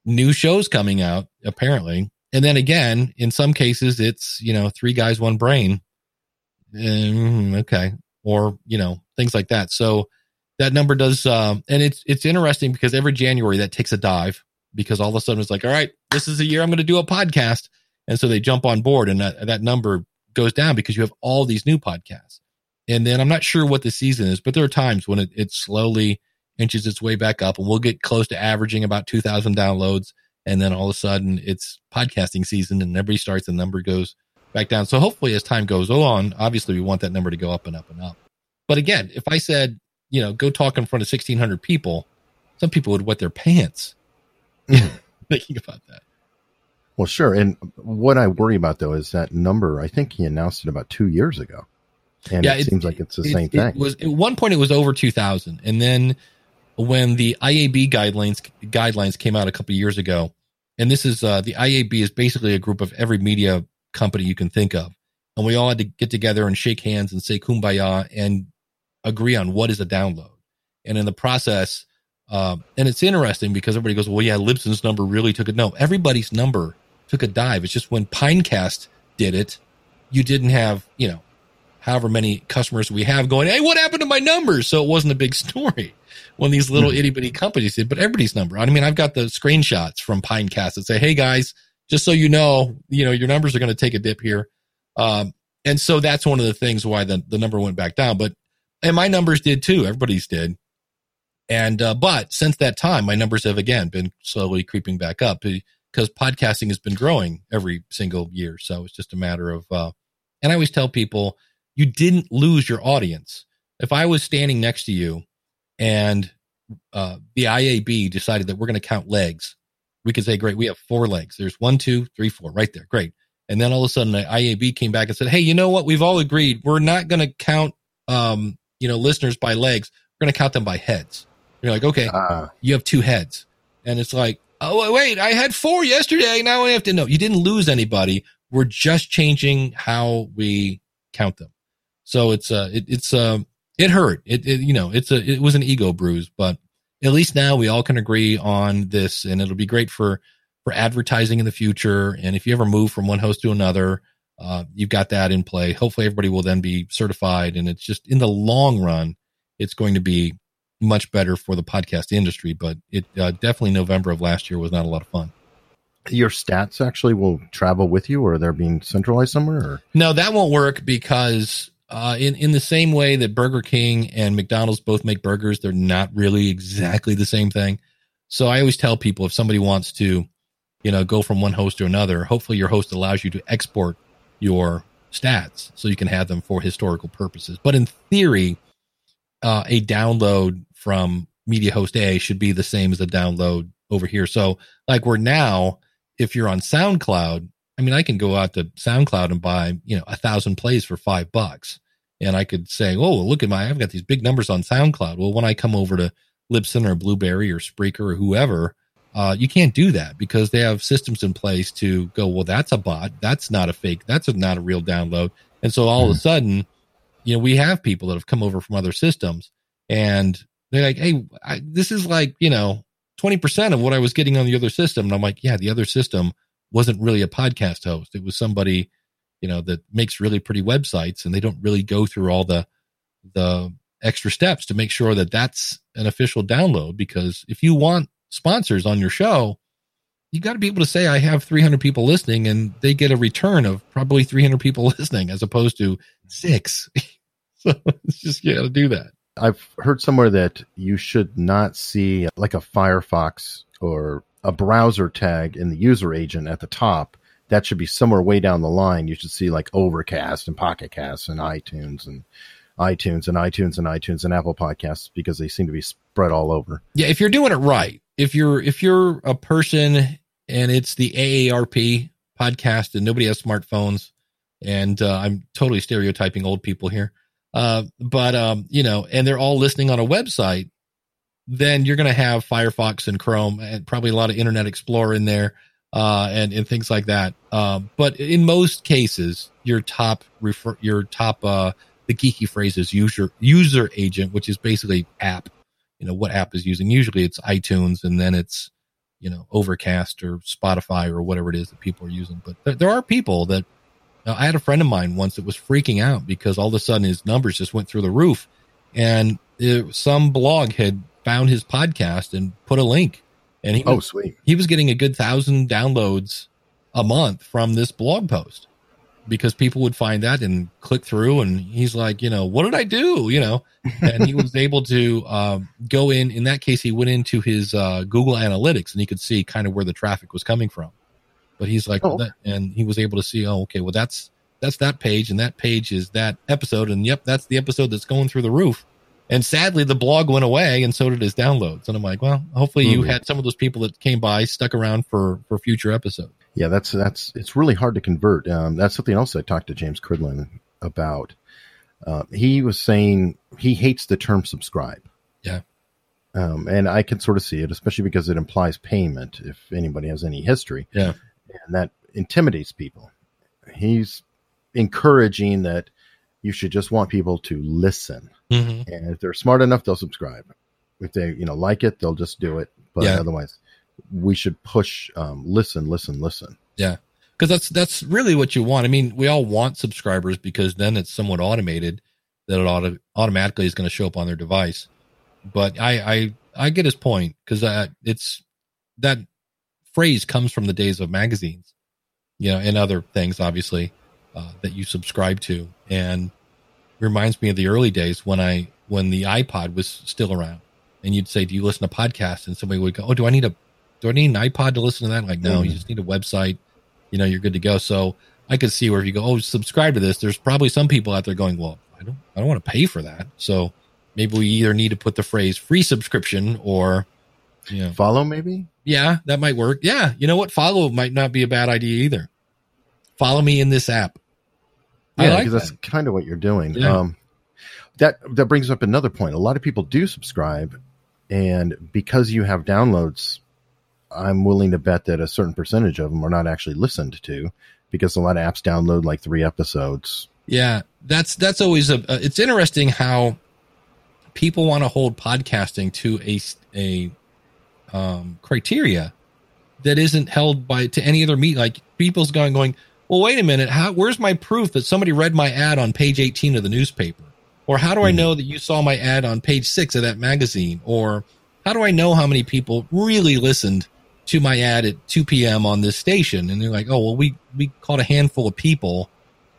new shows coming out, apparently. And then again, in some cases, it's, you know, three guys, one brain. Um, okay. Or, you know, things like that. So that number does, um, and it's, it's interesting because every January that takes a dive because all of a sudden it's like, all right, this is the year I'm going to do a podcast. And so they jump on board and that, that number goes down because you have all these new podcasts. And then I'm not sure what the season is, but there are times when it, it slowly inches its way back up and we'll get close to averaging about 2000 downloads. And then all of a sudden it's podcasting season and everybody starts the number goes back down. So hopefully as time goes on, obviously we want that number to go up and up and up. But again, if I said, you know, go talk in front of 1600 people, some people would wet their pants thinking about that. Well, sure. And what I worry about though is that number, I think he announced it about two years ago and yeah, it, it seems like it's the it, same thing. It was at one point it was over 2000 and then when the IAB guidelines guidelines came out a couple years ago and this is uh, the IAB is basically a group of every media company you can think of and we all had to get together and shake hands and say kumbaya and agree on what is a download and in the process uh, and it's interesting because everybody goes well yeah Libsyn's number really took it no everybody's number took a dive it's just when Pinecast did it you didn't have you know however many customers we have going, Hey, what happened to my numbers? So it wasn't a big story when these little mm-hmm. itty bitty companies did, but everybody's number. I mean, I've got the screenshots from Pinecast that say, Hey guys, just so you know, you know, your numbers are going to take a dip here. Um, and so that's one of the things why the, the number went back down, but, and my numbers did too. Everybody's did. And, uh, but since that time, my numbers have again been slowly creeping back up because podcasting has been growing every single year. So it's just a matter of, uh, and I always tell people, you didn't lose your audience. If I was standing next to you and uh, the IAB decided that we're going to count legs, we could say, great, we have four legs. There's one, two, three, four, right there. Great. And then all of a sudden, the IAB came back and said, hey, you know what? We've all agreed we're not going to count, um, you know, listeners by legs. We're going to count them by heads. You're like, okay, uh, you have two heads. And it's like, oh, wait, I had four yesterday. Now I have to know. You didn't lose anybody. We're just changing how we count them. So it's, uh, it, it's, uh, it hurt. It, it, you know, it's a, it was an ego bruise, but at least now we all can agree on this and it'll be great for, for advertising in the future. And if you ever move from one host to another, uh, you've got that in play. Hopefully everybody will then be certified and it's just in the long run, it's going to be much better for the podcast industry. But it uh, definitely November of last year was not a lot of fun. Your stats actually will travel with you, or they're being centralized somewhere. Or? No, that won't work because uh, in in the same way that Burger King and McDonald's both make burgers, they're not really exactly the same thing. So I always tell people if somebody wants to, you know, go from one host to another, hopefully your host allows you to export your stats so you can have them for historical purposes. But in theory, uh, a download from media host A should be the same as a download over here. So like we're now, if you're on SoundCloud, I mean, I can go out to SoundCloud and buy, you know, a thousand plays for five bucks. And I could say, oh, look at my, I've got these big numbers on SoundCloud. Well, when I come over to Libsyn or Blubrry or Spreaker or whoever, uh, you can't do that because they have systems in place to go, well, that's a bot. That's not a fake. That's a, not a real download. And so all mm. of a hmm. sudden, you know, we have people that have come over from other systems and they're like, Hey, I, this is like, you know, 20% of what I was getting on the other system. And I'm like, yeah, the other system wasn't really a podcast host. It was somebody, you know, that makes really pretty websites and they don't really go through all the, the extra steps to make sure that that's an official download. Because if you want sponsors on your show, you got to be able to say, I have 300 people listening and they get a return of probably 300 people listening as opposed to six. so it's just, you got to do that. I've heard somewhere that you should not see like a Firefox or a browser tag in the user agent at the top. That should be somewhere way down the line. You should see like Overcast and Pocket Cast and iTunes and iTunes and iTunes and iTunes and Apple Podcasts because they seem to be spread all over. Yeah, if you're doing it right, if you're if you're a person and it's the AARP podcast and nobody has smartphones, and uh, I'm totally stereotyping old people here, uh, but um, you know, and they're all listening on a website, then you're going to have Firefox and Chrome and probably a lot of Internet Explorer in there, uh, and and things like that. Uh, but in most cases, your top refer your top uh, the geeky phrase is user user agent, which is basically app. You know what app is using? Usually it's iTunes, and then it's you know Overcast or Spotify or whatever it is that people are using. But there, there are people that now, I had a friend of mine once that was freaking out because all of a sudden his numbers just went through the roof, and it, some blog had found his podcast and put a link, and he oh was, sweet. he was getting a good thousand downloads a month from this blog post because people would find that and click through. And he's like you know what did i do? You know and he was able to uh, go in in that case he went into his uh, google analytics and he could see kind of where the traffic was coming from. But he's like, oh. that, and he was able to see, oh, okay, well, that's that's that page, and that page is that episode, and yep, that's the episode that's going through the roof. And sadly, the blog went away, and so did his downloads. And I'm like, well, hopefully, mm-hmm. you had some of those people that came by stuck around for for future episodes. Yeah, that's that's it's really hard to convert. Um, that's something else I talked to James Cridland about. Uh, he was saying he hates the term subscribe. Yeah. Um, and I can sort of see it, especially because it implies payment. If anybody has any history, yeah, and that intimidates people. He's encouraging that you should just want people to listen, mm-hmm. and if they're smart enough, they'll subscribe. If they you know like it, they'll just do it. But yeah. otherwise, we should push um, listen, listen, listen. Yeah, because that's that's really what you want. I mean, we all want subscribers because then it's somewhat automated that it auto- automatically is going to show up on their device. But I I I get his point because it's that phrase comes from the days of magazines, you know, and other things, obviously, uh, that you subscribe to. And reminds me of the early days when I, when the iPod was still around and you'd say, do you listen to podcasts? And somebody would go, Oh, do I need a, do I need an iPod to listen to that? like, no, mm-hmm. you just need a website. You know, you're good to go. So I could see where if you go, Oh, subscribe to this, there's probably some people out there going, well, I don't, I don't want to pay for that. So maybe we either need to put the phrase free subscription or, you know, Follow maybe? yeah, that might work. Yeah. You know what? Follow might not be a bad idea either. Follow me in this app. Yeah, like because that's kind of what you're doing. Yeah. Um, that that brings up another point. A lot of people do subscribe, and because you have downloads, I'm willing to bet that a certain percentage of them are not actually listened to, because a lot of apps download like three episodes. Yeah, that's that's always a. Uh, it's interesting how people want to hold podcasting to a a um, criteria that isn't held by to any other meet. Like people's going going. Well, wait a minute. How? Where's my proof that somebody read my ad on page eighteen of the newspaper? Or how do I Mhm. know that you saw my ad on page six of that magazine? Or how do I know how many people really listened to my ad at 2 p.m. on this station? And they're like, oh, well, we, we caught a handful of people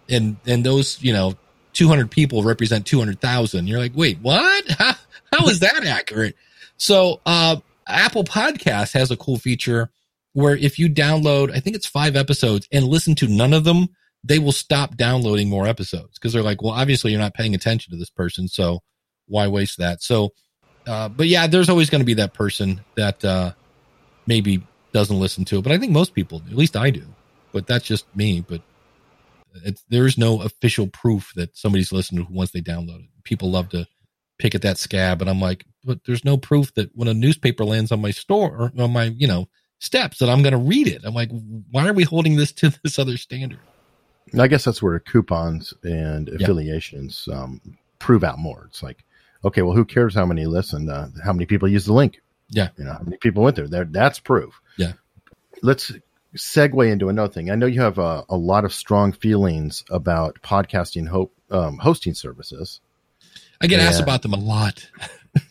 and, and those, you know, 200 people represent 200,000. You're like, wait, what? How, how is that accurate? So, uh, Apple Podcast has a cool feature where if you download, I think it's five episodes and listen to none of them, they will stop downloading more episodes because they're like, well, obviously you're not paying attention to this person. So why waste that? So, uh, but yeah, there's always going to be that person that, uh, maybe doesn't listen to it, but I think most people, at least I do, but that's just me. But it's, there is no official proof that somebody's listened to once they download it. People love to pick at that scab. And I'm like, but there's no proof that when a newspaper lands on my store or on my, you know, steps that I'm going to read it. I'm like, why are we holding this to this other standard? I guess that's where coupons and affiliations um, prove out more. It's like, okay, well, who cares how many listen, Uh, how many people use the link? Yeah. you know, how many people went there? There, that's proof. Yeah. Let's segue into another thing. I know you have a, a lot of strong feelings about podcasting ho- um, hosting services. I get asked about them a lot.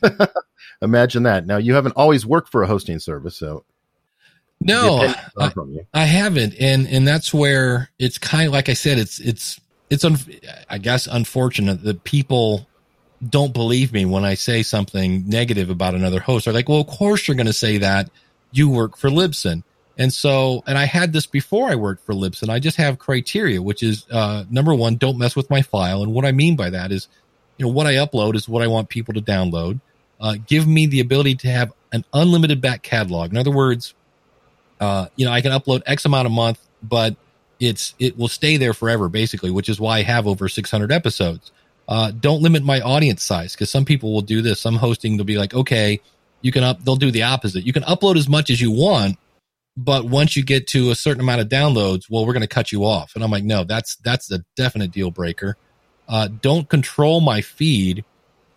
Imagine that. Now, you haven't always worked for a hosting service, so No, the opinions are I. I haven't, and and that's where it's kind of like I said, it's it's it's un, I guess unfortunate that people don't believe me when I say something negative about another host. They're like, well, of course you're going to say that. You work for Libsyn. And so, and I had this before I worked for Libsyn. I just have criteria, which is, uh, number one, don't mess with my file. And what I mean by that is, you know, what I upload is what I want people to download. Uh, give me the ability to have an unlimited back catalog. In other words, uh, you know, I can upload X amount a month, but it's, it will stay there forever, basically, which is why I have over 600 episodes. Uh, don't limit my audience size because some people will do this. Some hosting, they'll be like, okay, you can up, they'll do the opposite. You can upload as much as you want, but once you get to a certain amount of downloads, well, we're going to cut you off. And I'm like, no, that's, that's a definite deal breaker. Uh, don't control my feed.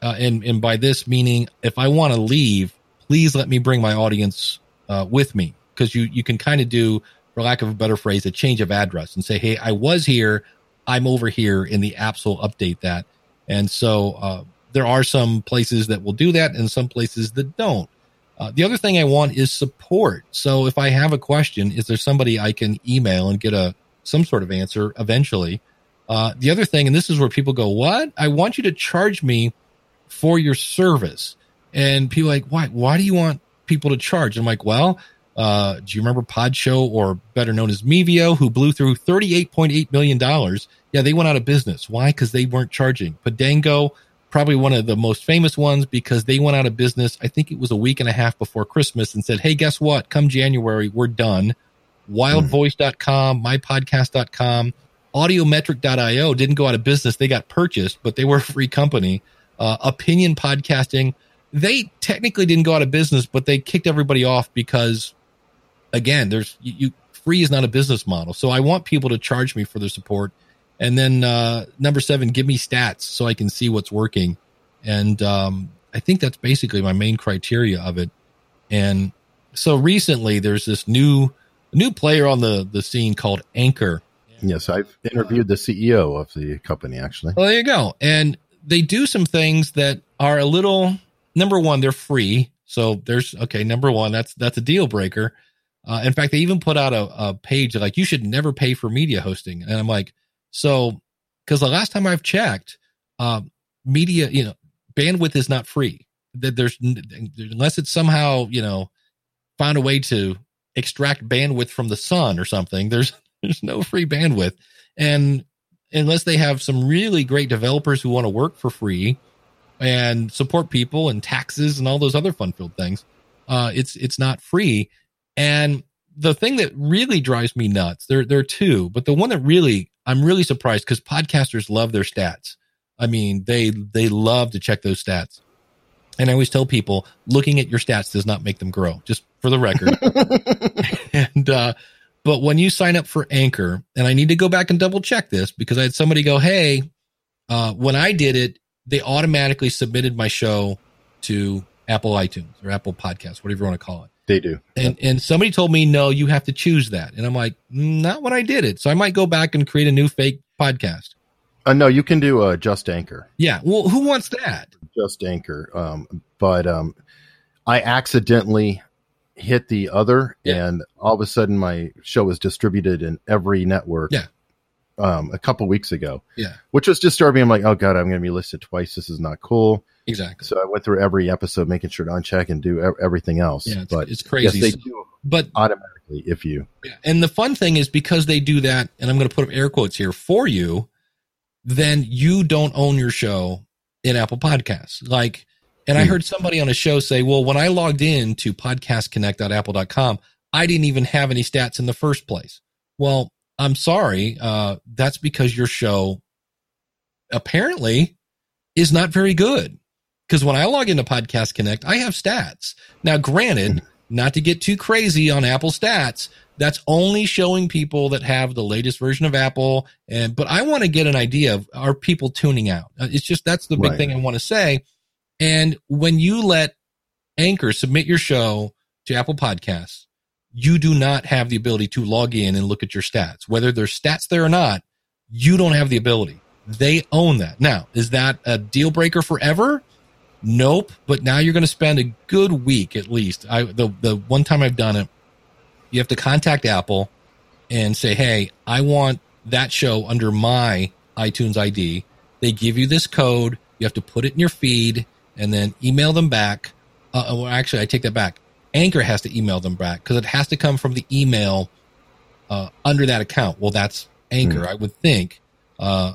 Uh, and, and by this meaning, if I want to leave, please let me bring my audience, uh, with me. Cause you, you can kind of do, for lack of a better phrase, a change of address and say, Hey, I was here. I'm over here and the apps will update that. And so, uh, there are some places that will do that and some places that don't. Uh, the other thing I want is support. So if I have a question, is there somebody I can email and get a some sort of answer eventually? Uh, the other thing, and this is where people go, "What? I want you to charge me for your service." And people like, "Why? Why do you want people to charge?" I'm like, "Well, uh, do you remember Pod Show, or better known as Mevio, who blew through $38.8 million? Yeah, they went out of business. Why? Because they weren't charging. Podango, probably one of the most famous ones because they went out of business. I think it was a week and a half before Christmas and said, Hey, guess what? Come January, we're done. Wildvoice.com, mypodcast.com, audiometric.io didn't go out of business. They got purchased, but they were a free company. Uh, opinion podcasting, they technically didn't go out of business, but they kicked everybody off because again, there's you, you free is not a business model. So I want people to charge me for their support. And then uh, number seven, give me stats so I can see what's working. And um, I think that's basically my main criteria of it. And so recently, there's this new new player on the the scene called Anchor. Yes, I've interviewed the CEO of the company actually. Well, there you go. And they do some things that are a little. Number one, they're free. So there's okay. Number one, that's that's a deal breaker. Uh, in fact, they even put out a, a page like you should never pay for media hosting, and I'm like, so because the last time I've checked, uh, media, you know, bandwidth is not free. That there's unless it's somehow you know found a way to extract bandwidth from the sun or something. There's there's no free bandwidth, and unless they have some really great developers who want to work for free, and support people and taxes and all those other fun filled things. Uh, it's it's not free. And the thing that really drives me nuts, there there are two, but the one that really I'm really surprised because podcasters love their stats. I mean, they they love to check those stats. And I always tell people, looking at your stats does not make them grow, just for the record. and uh, but when you sign up for Anchor, and I need to go back and double check this because I had somebody go, "Hey, uh, when I did it, they automatically submitted my show to Apple iTunes or Apple Podcasts, whatever you want to call it." They do. And and somebody told me, "No, you have to choose that." And I'm like, "Not when I did it." So I might go back and create a new fake podcast. Uh, no, you can do a just anchor. Yeah. Well, who wants that? Just anchor. Um, but um, I accidentally hit the other, Yeah. and all of a sudden my show was distributed in every network. Yeah. Um, a couple weeks ago, Yeah. which was disturbing. I'm like, oh god, I'm going to be listed twice. This is not cool. Exactly. So I went through every episode, making sure to uncheck and do everything else. Yeah. It's, but it's yes, crazy. they do but automatically if you. Yeah. And the fun thing is because they do that, and I'm going to put up air quotes here for you, then you don't own your show in Apple Podcasts. Like, and I Hmm. heard somebody on a show say, well, when I logged in to podcastconnect.apple.com, I didn't even have any stats in the first place. Well, I'm sorry. Uh, that's because your show apparently is not very good. Because when I log into Podcast Connect, I have stats. Now, granted, not to get too crazy on Apple stats, that's only showing people that have the latest version of Apple. And but I want to get an idea of are people tuning out? Uh, It's just that's the big Right. thing I want to say. And when you let Anchor submit your show to Apple Podcasts, you do not have the ability to log in and look at your stats. Whether there's stats there or not, you don't have the ability. They own that. Now, is that a deal breaker forever? Nope. But now you're going to spend a good week at least. I the the one time I've done it, you have to contact Apple and say, "Hey, I want that show under my iTunes ID." They give you this code. You have to put it in your feed and then email them back. Uh, well, actually, I take that back. Anchor has to email them back because it has to come from the email uh, under that account. Well, that's Anchor, I would think. Uh,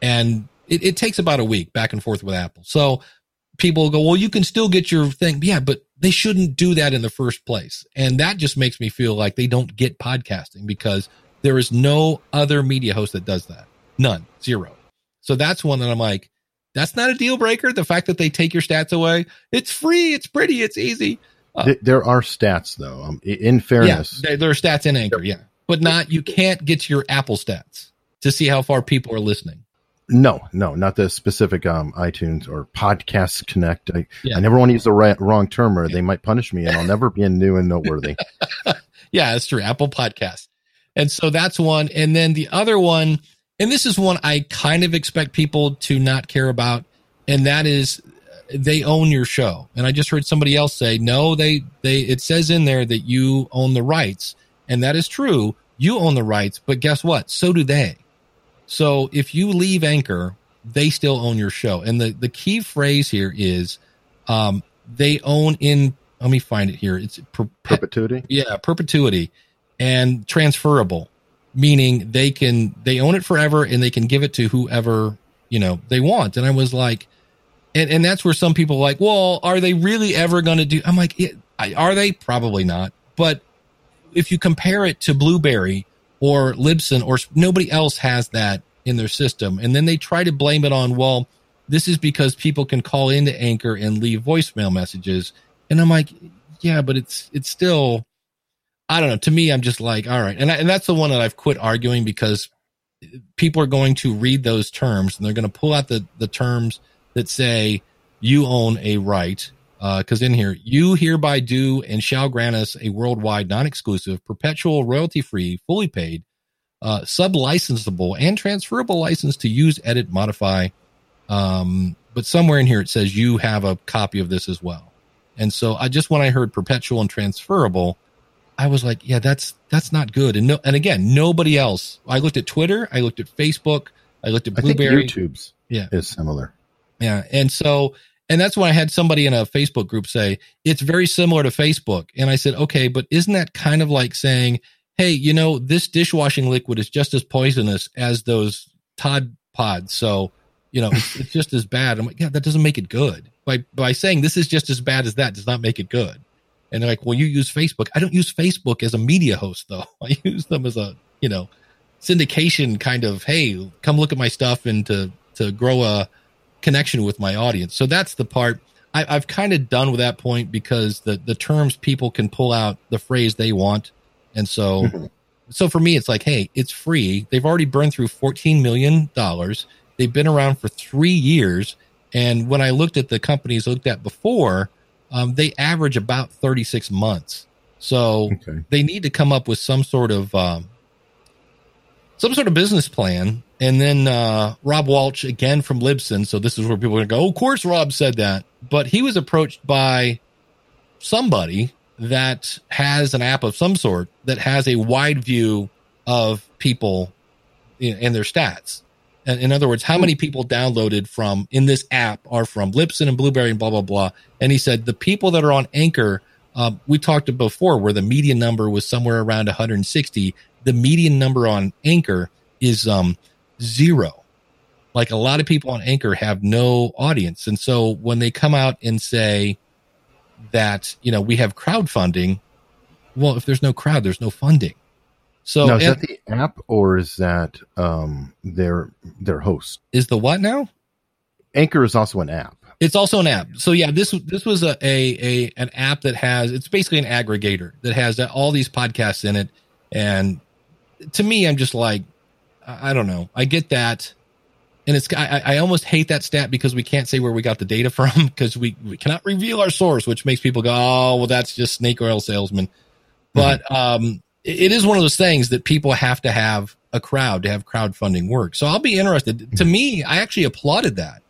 and it, it takes about a week back and forth with Apple. So people go, well, you can still get your thing. Yeah, but they shouldn't do that in the first place. And that just makes me feel like they don't get podcasting because there is no other media host that does that. None, zero. So that's one that I'm like, that's not a deal breaker. The fact that they take your stats away, it's free, it's pretty, it's easy. Uh, there are stats though. Um, in fairness, Yeah, there, are stats in Anchor, yeah, but not you can't get your Apple stats to see how far people are listening. No, no, not the specific um, iTunes or Podcast Connect. I, Yeah. I never want to use the right, wrong term, or they might punish me, and I'll never be a new and noteworthy. Yeah, that's true. Apple Podcast. And so that's one. And then the other one, and this is one I kind of expect people to not care about, and that is they own your show. And I just heard somebody else say, no, they, they, it says in there that you own the rights. And that is true. You own the rights, but guess what? So do they. So if you leave Anchor, they still own your show. And the, the key phrase here is, um, they own in, let me find it here. It's per, Perpetuity. yeah, perpetuity and transferable, meaning they can they own it forever and they can give it to whoever you know they want. And I was like, and and that's where some people are like, well, are they really ever going to do? I'm like, yeah, I- are they? Probably not. But if you compare it to Blubrry or Libsyn or nobody else has that in their system, and then they try to blame it on, well, this is because people can call into Anchor and leave voicemail messages, and I'm like, yeah, but it's it's still, I don't know. To me, I'm just like, all right, and I, and that's the one that I've quit arguing because people are going to read those terms and they're going to pull out the the terms that say you own a right because in here you hereby do and shall grant us a worldwide non-exclusive perpetual royalty-free fully paid uh, sub-licensable and transferable license to use edit modify um, but somewhere in here it says you have a copy of this as well and so i just when i heard perpetual and transferable i was like yeah that's that's not good and no and again nobody else i looked at twitter i looked at facebook i looked at I think Blubrry YouTube's Yeah. is similar. yeah. And so, and that's when I had somebody in a Facebook group say, it's very similar to Facebook. And I said, okay, but isn't that kind of like saying, hey, you know, this dishwashing liquid is just as poisonous as those Tide pods. So You know, it's, it's just as bad. I'm like, yeah, that doesn't make it good. By by saying this is just as bad as that does not make it good. And they're like, well, you use Facebook. I don't use Facebook as a media host though. I use them as a you know syndication kind of hey, come look at my stuff and to to grow a connection with my audience. So that's the part I, I've kind of done with that point because the the terms people can pull out the phrase they want, and so Mm-hmm. so for me it's like, hey, it's free. They've already burned through fourteen million dollars. They've been around for three years, and when I looked at the companies I looked at before, um, they average about thirty six months. So Okay. they need to come up with some sort of um, some sort of business plan. And then uh, Rob Walsh again from Libsyn. So this is where people are going to go. Oh, of course, Rob said that, but he was approached by somebody that has an app of some sort that has a wide view of people in their stats. And in other words, how many people downloaded from in this app are from Libsyn and Blubrry and blah blah blah. And he said the people that are on Anchor, um, we talked before where the median number was somewhere around 160. The median number on Anchor is um, zero. Like a lot of people on Anchor have no audience, and so when they come out and say that you know we have crowdfunding, well, if there's no crowd, there's no funding. So now, is and- that the app or is that um, their their host? is the what now? Anchor is also an app. It's also an app. So yeah, this this was a, a a an app that has it's basically an aggregator that has all these podcasts in it. And to me, I'm just like, I don't know. I get that, and it's I, I almost hate that stat because we can't say where we got the data from because we we cannot reveal our source, which makes people go, oh well, that's just snake oil salesman. Mm-hmm. But um, it, it is one of those things that people have to have a crowd to have crowdfunding work. So I'll be interested. Mm-hmm. To me, I actually applauded that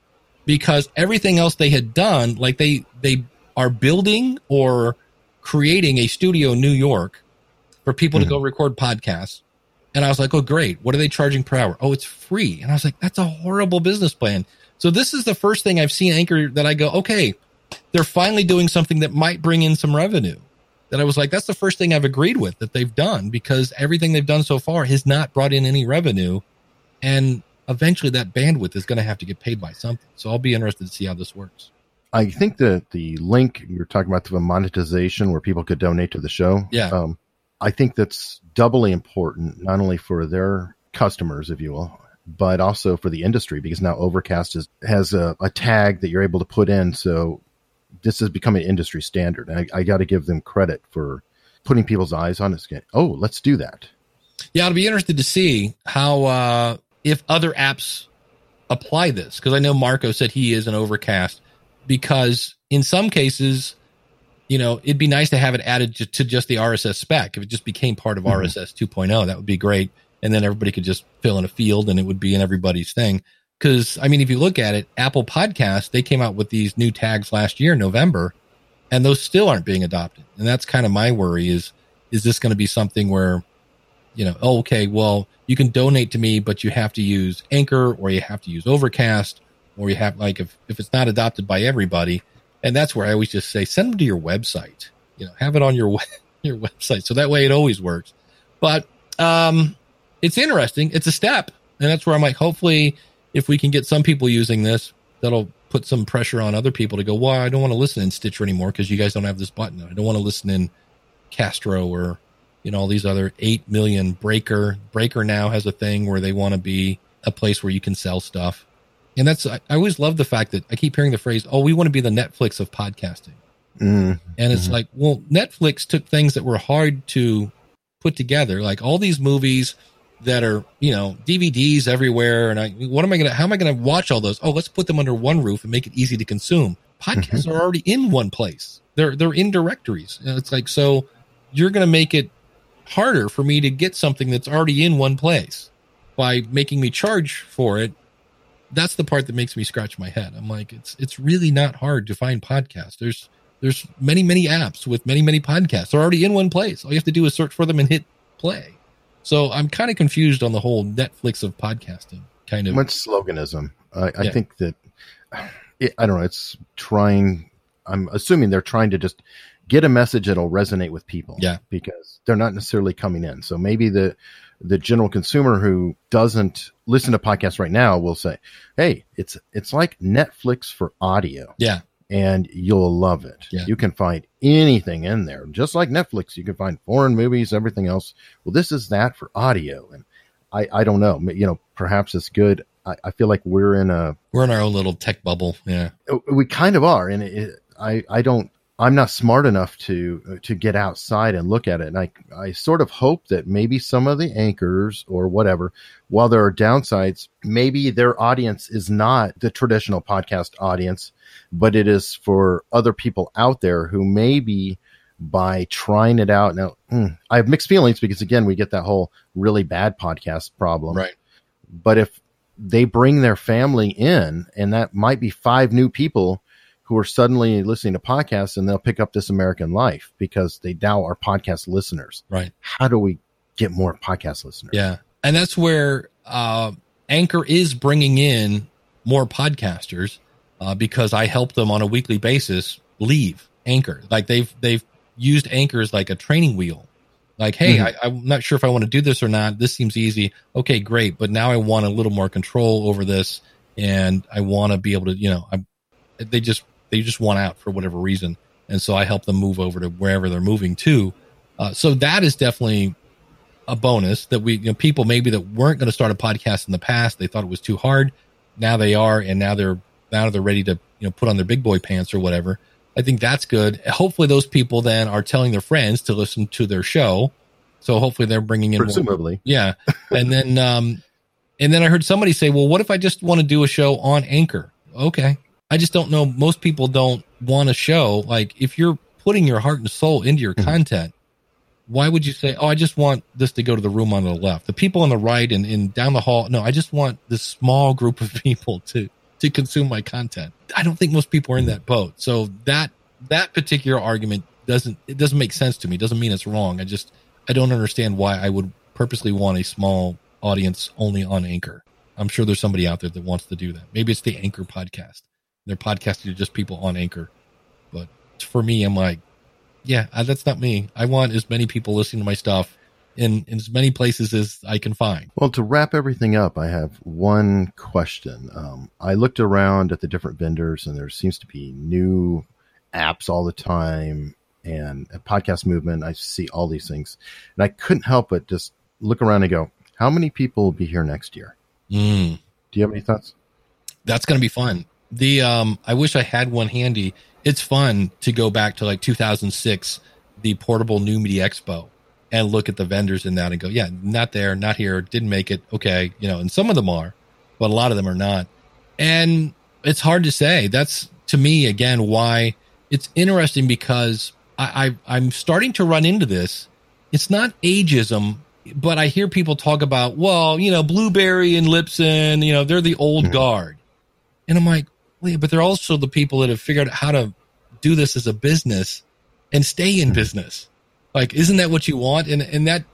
because everything else they had done, like they they are building or creating a studio in New York for people to mm-hmm. go record podcasts. And I was like, oh, great. What are they charging per hour? Oh, it's free. And I was like, that's a horrible business plan. So this is the first thing I've seen Anchor that I go, okay, they're finally doing something that might bring in some revenue. That I was like, that's the first thing I've agreed with that they've done because everything they've done so far has not brought in any revenue. And eventually that bandwidth is going to have to get paid by something. So I'll be interested to see how this works. I think that the link you're talking about the monetization where people could donate to the show. Yeah. Um, I think that's doubly important, not only for their customers, if you will, but also for the industry because now Overcast is, has a, a tag that you're able to put in. So this has become an industry standard. And I, I got to give them credit for putting people's eyes on it. Oh, let's do that. Yeah, I'll be interested to see how uh, if other apps apply this because I know Marco said he is an Overcast because in some cases, you know, it'd be nice to have it added ju- to just the RSS spec. If it just became part of Mhm. RSS 2.0, that would be great. And then everybody could just fill in a field and it would be in everybody's thing. Because, I mean, if you look at it, Apple Podcasts, they came out with these new tags last year, November, and those still aren't being adopted. And that's kind of my worry is, is this going to be something where, you know, oh, okay, well, you can donate to me, but you have to use Anchor or you have to use Overcast or you have like if, if it's not adopted by everybody. And that's where I always just say send them to your website. You know, have it on your your website so that way it always works. But um, it's interesting. It's a step, and that's where I'm like, hopefully, if we can get some people using this, that'll put some pressure on other people to go. Well, I don't want to listen in Stitcher anymore because you guys don't have this button. I don't want to listen in Castro or you know all these other eight million Breaker. Breaker now has a thing where they want to be a place where you can sell stuff, and that's I, I always love the fact that I keep hearing the phrase, "Oh, we want to be the Netflix of podcasting." Mm, And it's Mhm. like, well, Netflix took things that were hard to put together, like all these movies that are, you know, DVDs everywhere. And I, what am I going to, how am I going to watch all those? Oh, let's put them under one roof and make it easy to consume. Podcasts are already in one place. They're, they're in directories. And it's like, so you're going to make it harder for me to get something that's already in one place by making me charge for it. That's the part that makes me scratch my head. I'm like, it's, it's really not hard to find podcasts. There's, there's many many apps with many many podcasts they're already in one place all you have to do is search for them and hit play so i'm kind of confused on the whole netflix of podcasting kind of much sloganism. I, I Yeah. think that it, I don't know. It's trying. I'm assuming they're trying to just get a message that'll resonate with people. Yeah. Because they're not necessarily coming in. So maybe the the general consumer who doesn't listen to podcasts right now will say, "Hey, it's it's like Netflix for audio." Yeah. And you'll love it. Yeah. You can find anything in there, just like Netflix. You can find foreign movies, everything else. Well, this is that for audio, and I, I don't know. You know, perhaps it's good. I, I feel like we're in a We're in our own little tech bubble. Yeah. Uh, we kind of are, and it, I I don't. I'm not smart enough to to get outside and look at it, and I I sort of hope that maybe some of the anchors or whatever, while there are downsides, maybe their audience is not the traditional podcast audience, but it is for other people out there who maybe by trying it out. Now mm, I have mixed feelings because again we get that whole really bad podcast problem, Right. but if they bring their family in and that might be five new people who are suddenly listening to podcasts and they'll pick up this american life because they now are podcast listeners Right. how do we get more podcast listeners Yeah. And that's where uh, Anchor is bringing in more podcasters uh, because I help them on a weekly basis leave Anchor. Like they've they've used Anchor as like a training wheel. Like, hey, Mhm. I, I'm not sure if I want to do this or not. This seems easy. Okay, great. But now I want a little more control over this, and I want to be able to, you know, I, they just they just want out for whatever reason, and so I help them move over to wherever they're moving to. Uh, so that is definitely a bonus that we you know, people maybe that weren't going to start a podcast in the past they thought it was too hard. Now they are and now they're now they're ready to you know put on their big boy pants or whatever. I think that's good. Hopefully those people then are telling their friends to listen to their show. So hopefully they're bringing in more, presumably. Yeah. And then um and then i heard somebody say well what if i just want to do a show on anchor? Okay i just don't know most people don't want to show like if you're putting your heart and soul into your Mhm. content why would you say, "Oh, I just want this to go to the room on the left"? The people on the right and, and down the hall. No, I just want this small group of people to to consume my content. I don't think most people are in that boat. So that that particular argument doesn't it doesn't make sense to me. It doesn't mean it's wrong. I just I don't understand why I would purposely want a small audience only on Anchor. I'm sure there's somebody out there that wants to do that. Maybe it's the Anchor podcast. They're podcasting to just people on Anchor. But for me, I'm like, yeah, that's not me. I want as many people listening to my stuff in, in as many places as I can find. well to wrap everything up i have one question um, i looked around at the different vendors and there seems to be new apps all the time and a podcast movement i see all these things and i couldn't help but just look around and go how many people will be here next year Mm, do you have any thoughts that's going to be fun. The um, I wish I had one handy. It's fun to go back to like 2006, the portable new media expo, and look at the vendors in that and go, yeah, not there, not here, didn't make it. Okay, you know, and some of them are, but a lot of them are not. And it's hard to say. That's to me again why it's interesting because I, I I'm starting to run into this. It's not ageism, but I hear people talk about, well, you know, Blubrry and Libsyn, you know, they're the old Mhm. guard. And I'm like, wait, but they're also the people that have figured out how to do this as a business and stay in Mhm. business. Like, isn't that what you want? And and that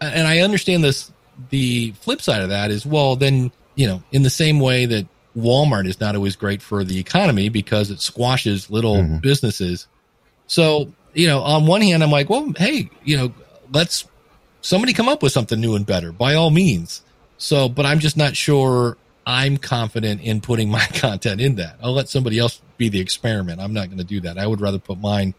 and I understand this the flip side of that is well then, you know, in the same way that Walmart is not always great for the economy because it squashes little Mhm. businesses. So, you know, on one hand I'm like, well, hey, you know, let's somebody come up with something new and better by all means. So, but I'm just not sure I'm confident in putting my content in that. I'll let somebody else be the experiment. I'm not going to do that. I would rather put mine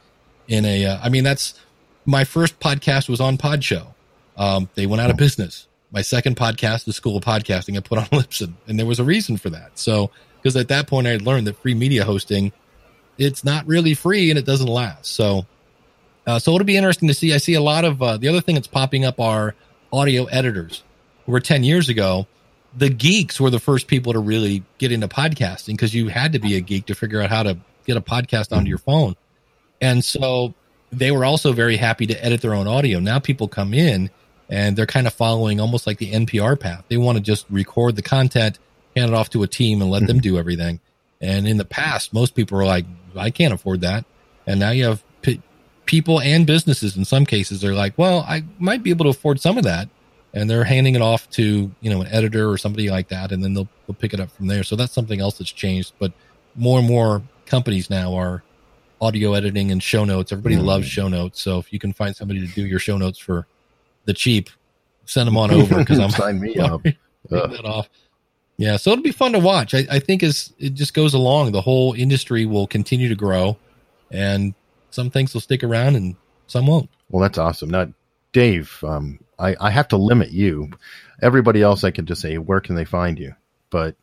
in a. Uh, I mean, that's my first podcast was on Podshow. Um, they went out of business. My second podcast, the School of Podcasting, I put on Libsyn, and there was a reason for that. So, because at that point I had learned that free media hosting, it's not really free and it doesn't last. So, uh, so it'll be interesting to see. I see a lot of uh, the other thing that's popping up are audio editors. Where ten years ago, the geeks were the first people to really get into podcasting because you had to be a geek to figure out how to get a podcast onto your phone. And so they were also very happy to edit their own audio. Now people come in and they're kind of following almost like the NPR path. They want to just record the content, hand it off to a team and let them mm-hmm. do everything. And in the past, most people were like, I can't afford that. And now you have p- people and businesses in some cases are like, well, I might be able to afford some of that. And they're handing it off to, you know, an editor or somebody like that. And then they'll, they'll pick it up from there. So that's something else that's changed. But more and more companies now are audio editing and show notes. Everybody Mhm. loves show notes. So if you can find somebody to do your show notes for the cheap, send them on over because I'm sign me up. That off. Yeah, so it'll be fun to watch. I, I think as it just goes along, the whole industry will continue to grow, and some things will stick around and some won't. Well, that's awesome. Now, Dave, um, I, I have to limit you. Everybody else, I can just say, where can they find you? But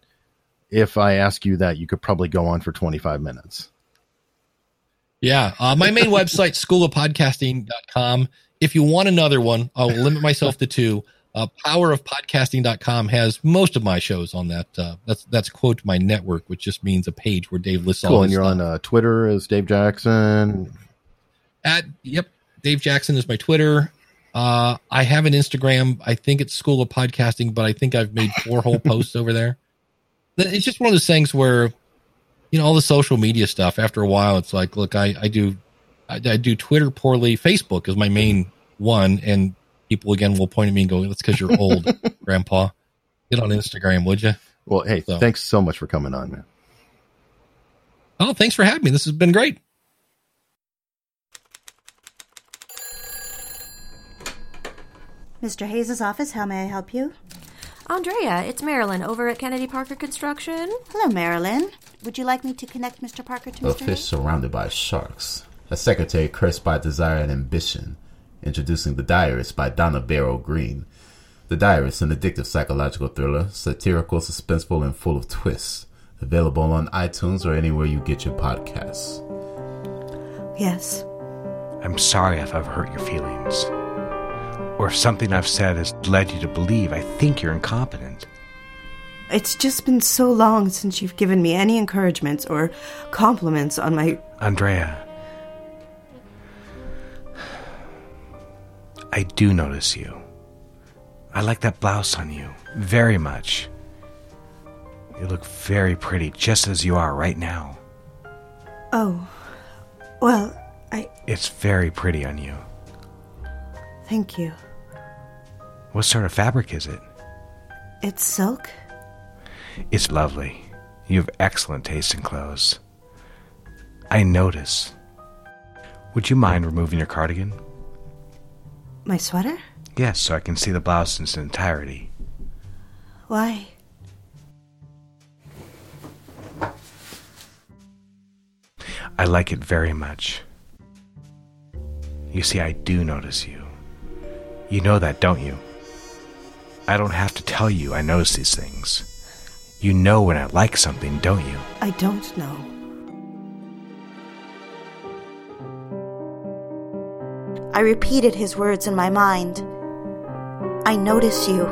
if I ask you that, you could probably go on for 25 minutes. Yeah, uh, my main website, schoolofpodcasting.com. If you want another one, I'll limit myself to two. Uh, powerofpodcasting.com has most of my shows on that. Uh, that's that's quote my network, which just means a page where Dave lists all Cool. his And you're stuff. on uh, Twitter as Dave Jackson. at yep dave jackson is my twitter uh i have an instagram. I think it's school of podcasting but i think i've made four whole posts over there. It's just one of those things where you know all the social media stuff after a while it's like look i i do i, I do twitter poorly. Facebook is my main one and people again will point at me and go that's because you're old grandpa. Get on instagram would you Well, hey, So- thanks so much for coming on, man. oh thanks for having me. This has been great Mr. Hayes' office, how may I help you? Andrea, it's Marilyn over at Kennedy Parker Construction. Hello, Marilyn. Would you like me to connect Mr. Parker to A Mr. fish Hayes? surrounded by sharks. A secretary cursed by desire and ambition. Introducing The Diarist by Donna Barrow Green. The Diarist, an addictive psychological thriller, satirical, suspenseful, and full of twists. Available on iTunes or anywhere you get your podcasts. Yes. I'm sorry if I've hurt your feelings. Or if something I've said has led you to believe I think you're incompetent. It's just been so long since you've given me any encouragements or compliments on my. Andrea. I do notice you. I like that blouse on you very much. You look very pretty just as you are right now. Oh. Well, I. It's very pretty on you. Thank you. What sort of fabric is it? It's silk? It's lovely. You have excellent taste in clothes. I notice. Would you mind removing your cardigan? My sweater? Yes, so I can see the blouse in its entirety. Why? I like it very much. You see, I do notice you. You know that, don't you? I don't have to tell you I notice these things. You know when I like something, don't you? I don't know. I repeated his words in my mind. I notice you.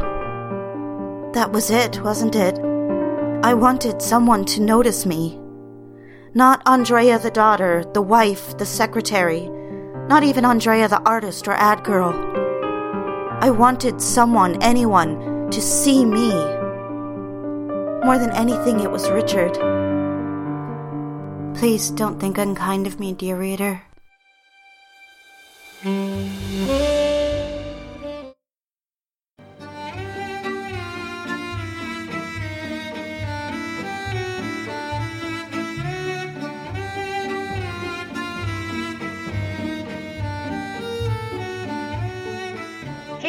That was it, wasn't it? I wanted someone to notice me. Not Andrea the daughter, the wife, the secretary, not even Andrea the artist or ad girl. I wanted someone, anyone, to see me. More than anything, it was Richard. Please don't think unkind of me, dear reader.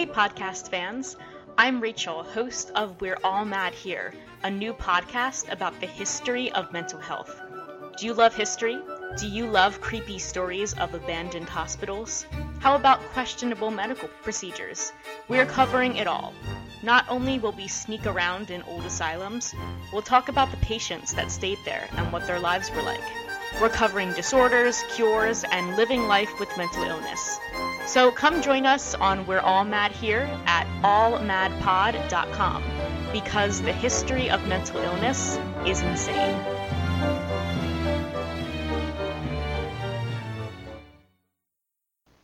Podcast fans. I'm Rachel, host of We're All Mad Here, a new podcast about the history of mental health. Do you love history? Do you love creepy stories of abandoned hospitals? How about questionable medical procedures? We're covering it all. Not only will we sneak around in old asylums, we'll talk about the patients that stayed there and what their lives were like. We're covering disorders, cures, and living life with mental illness. So come join us on We're All Mad Here at allmadpod.com because the history of mental illness is insane.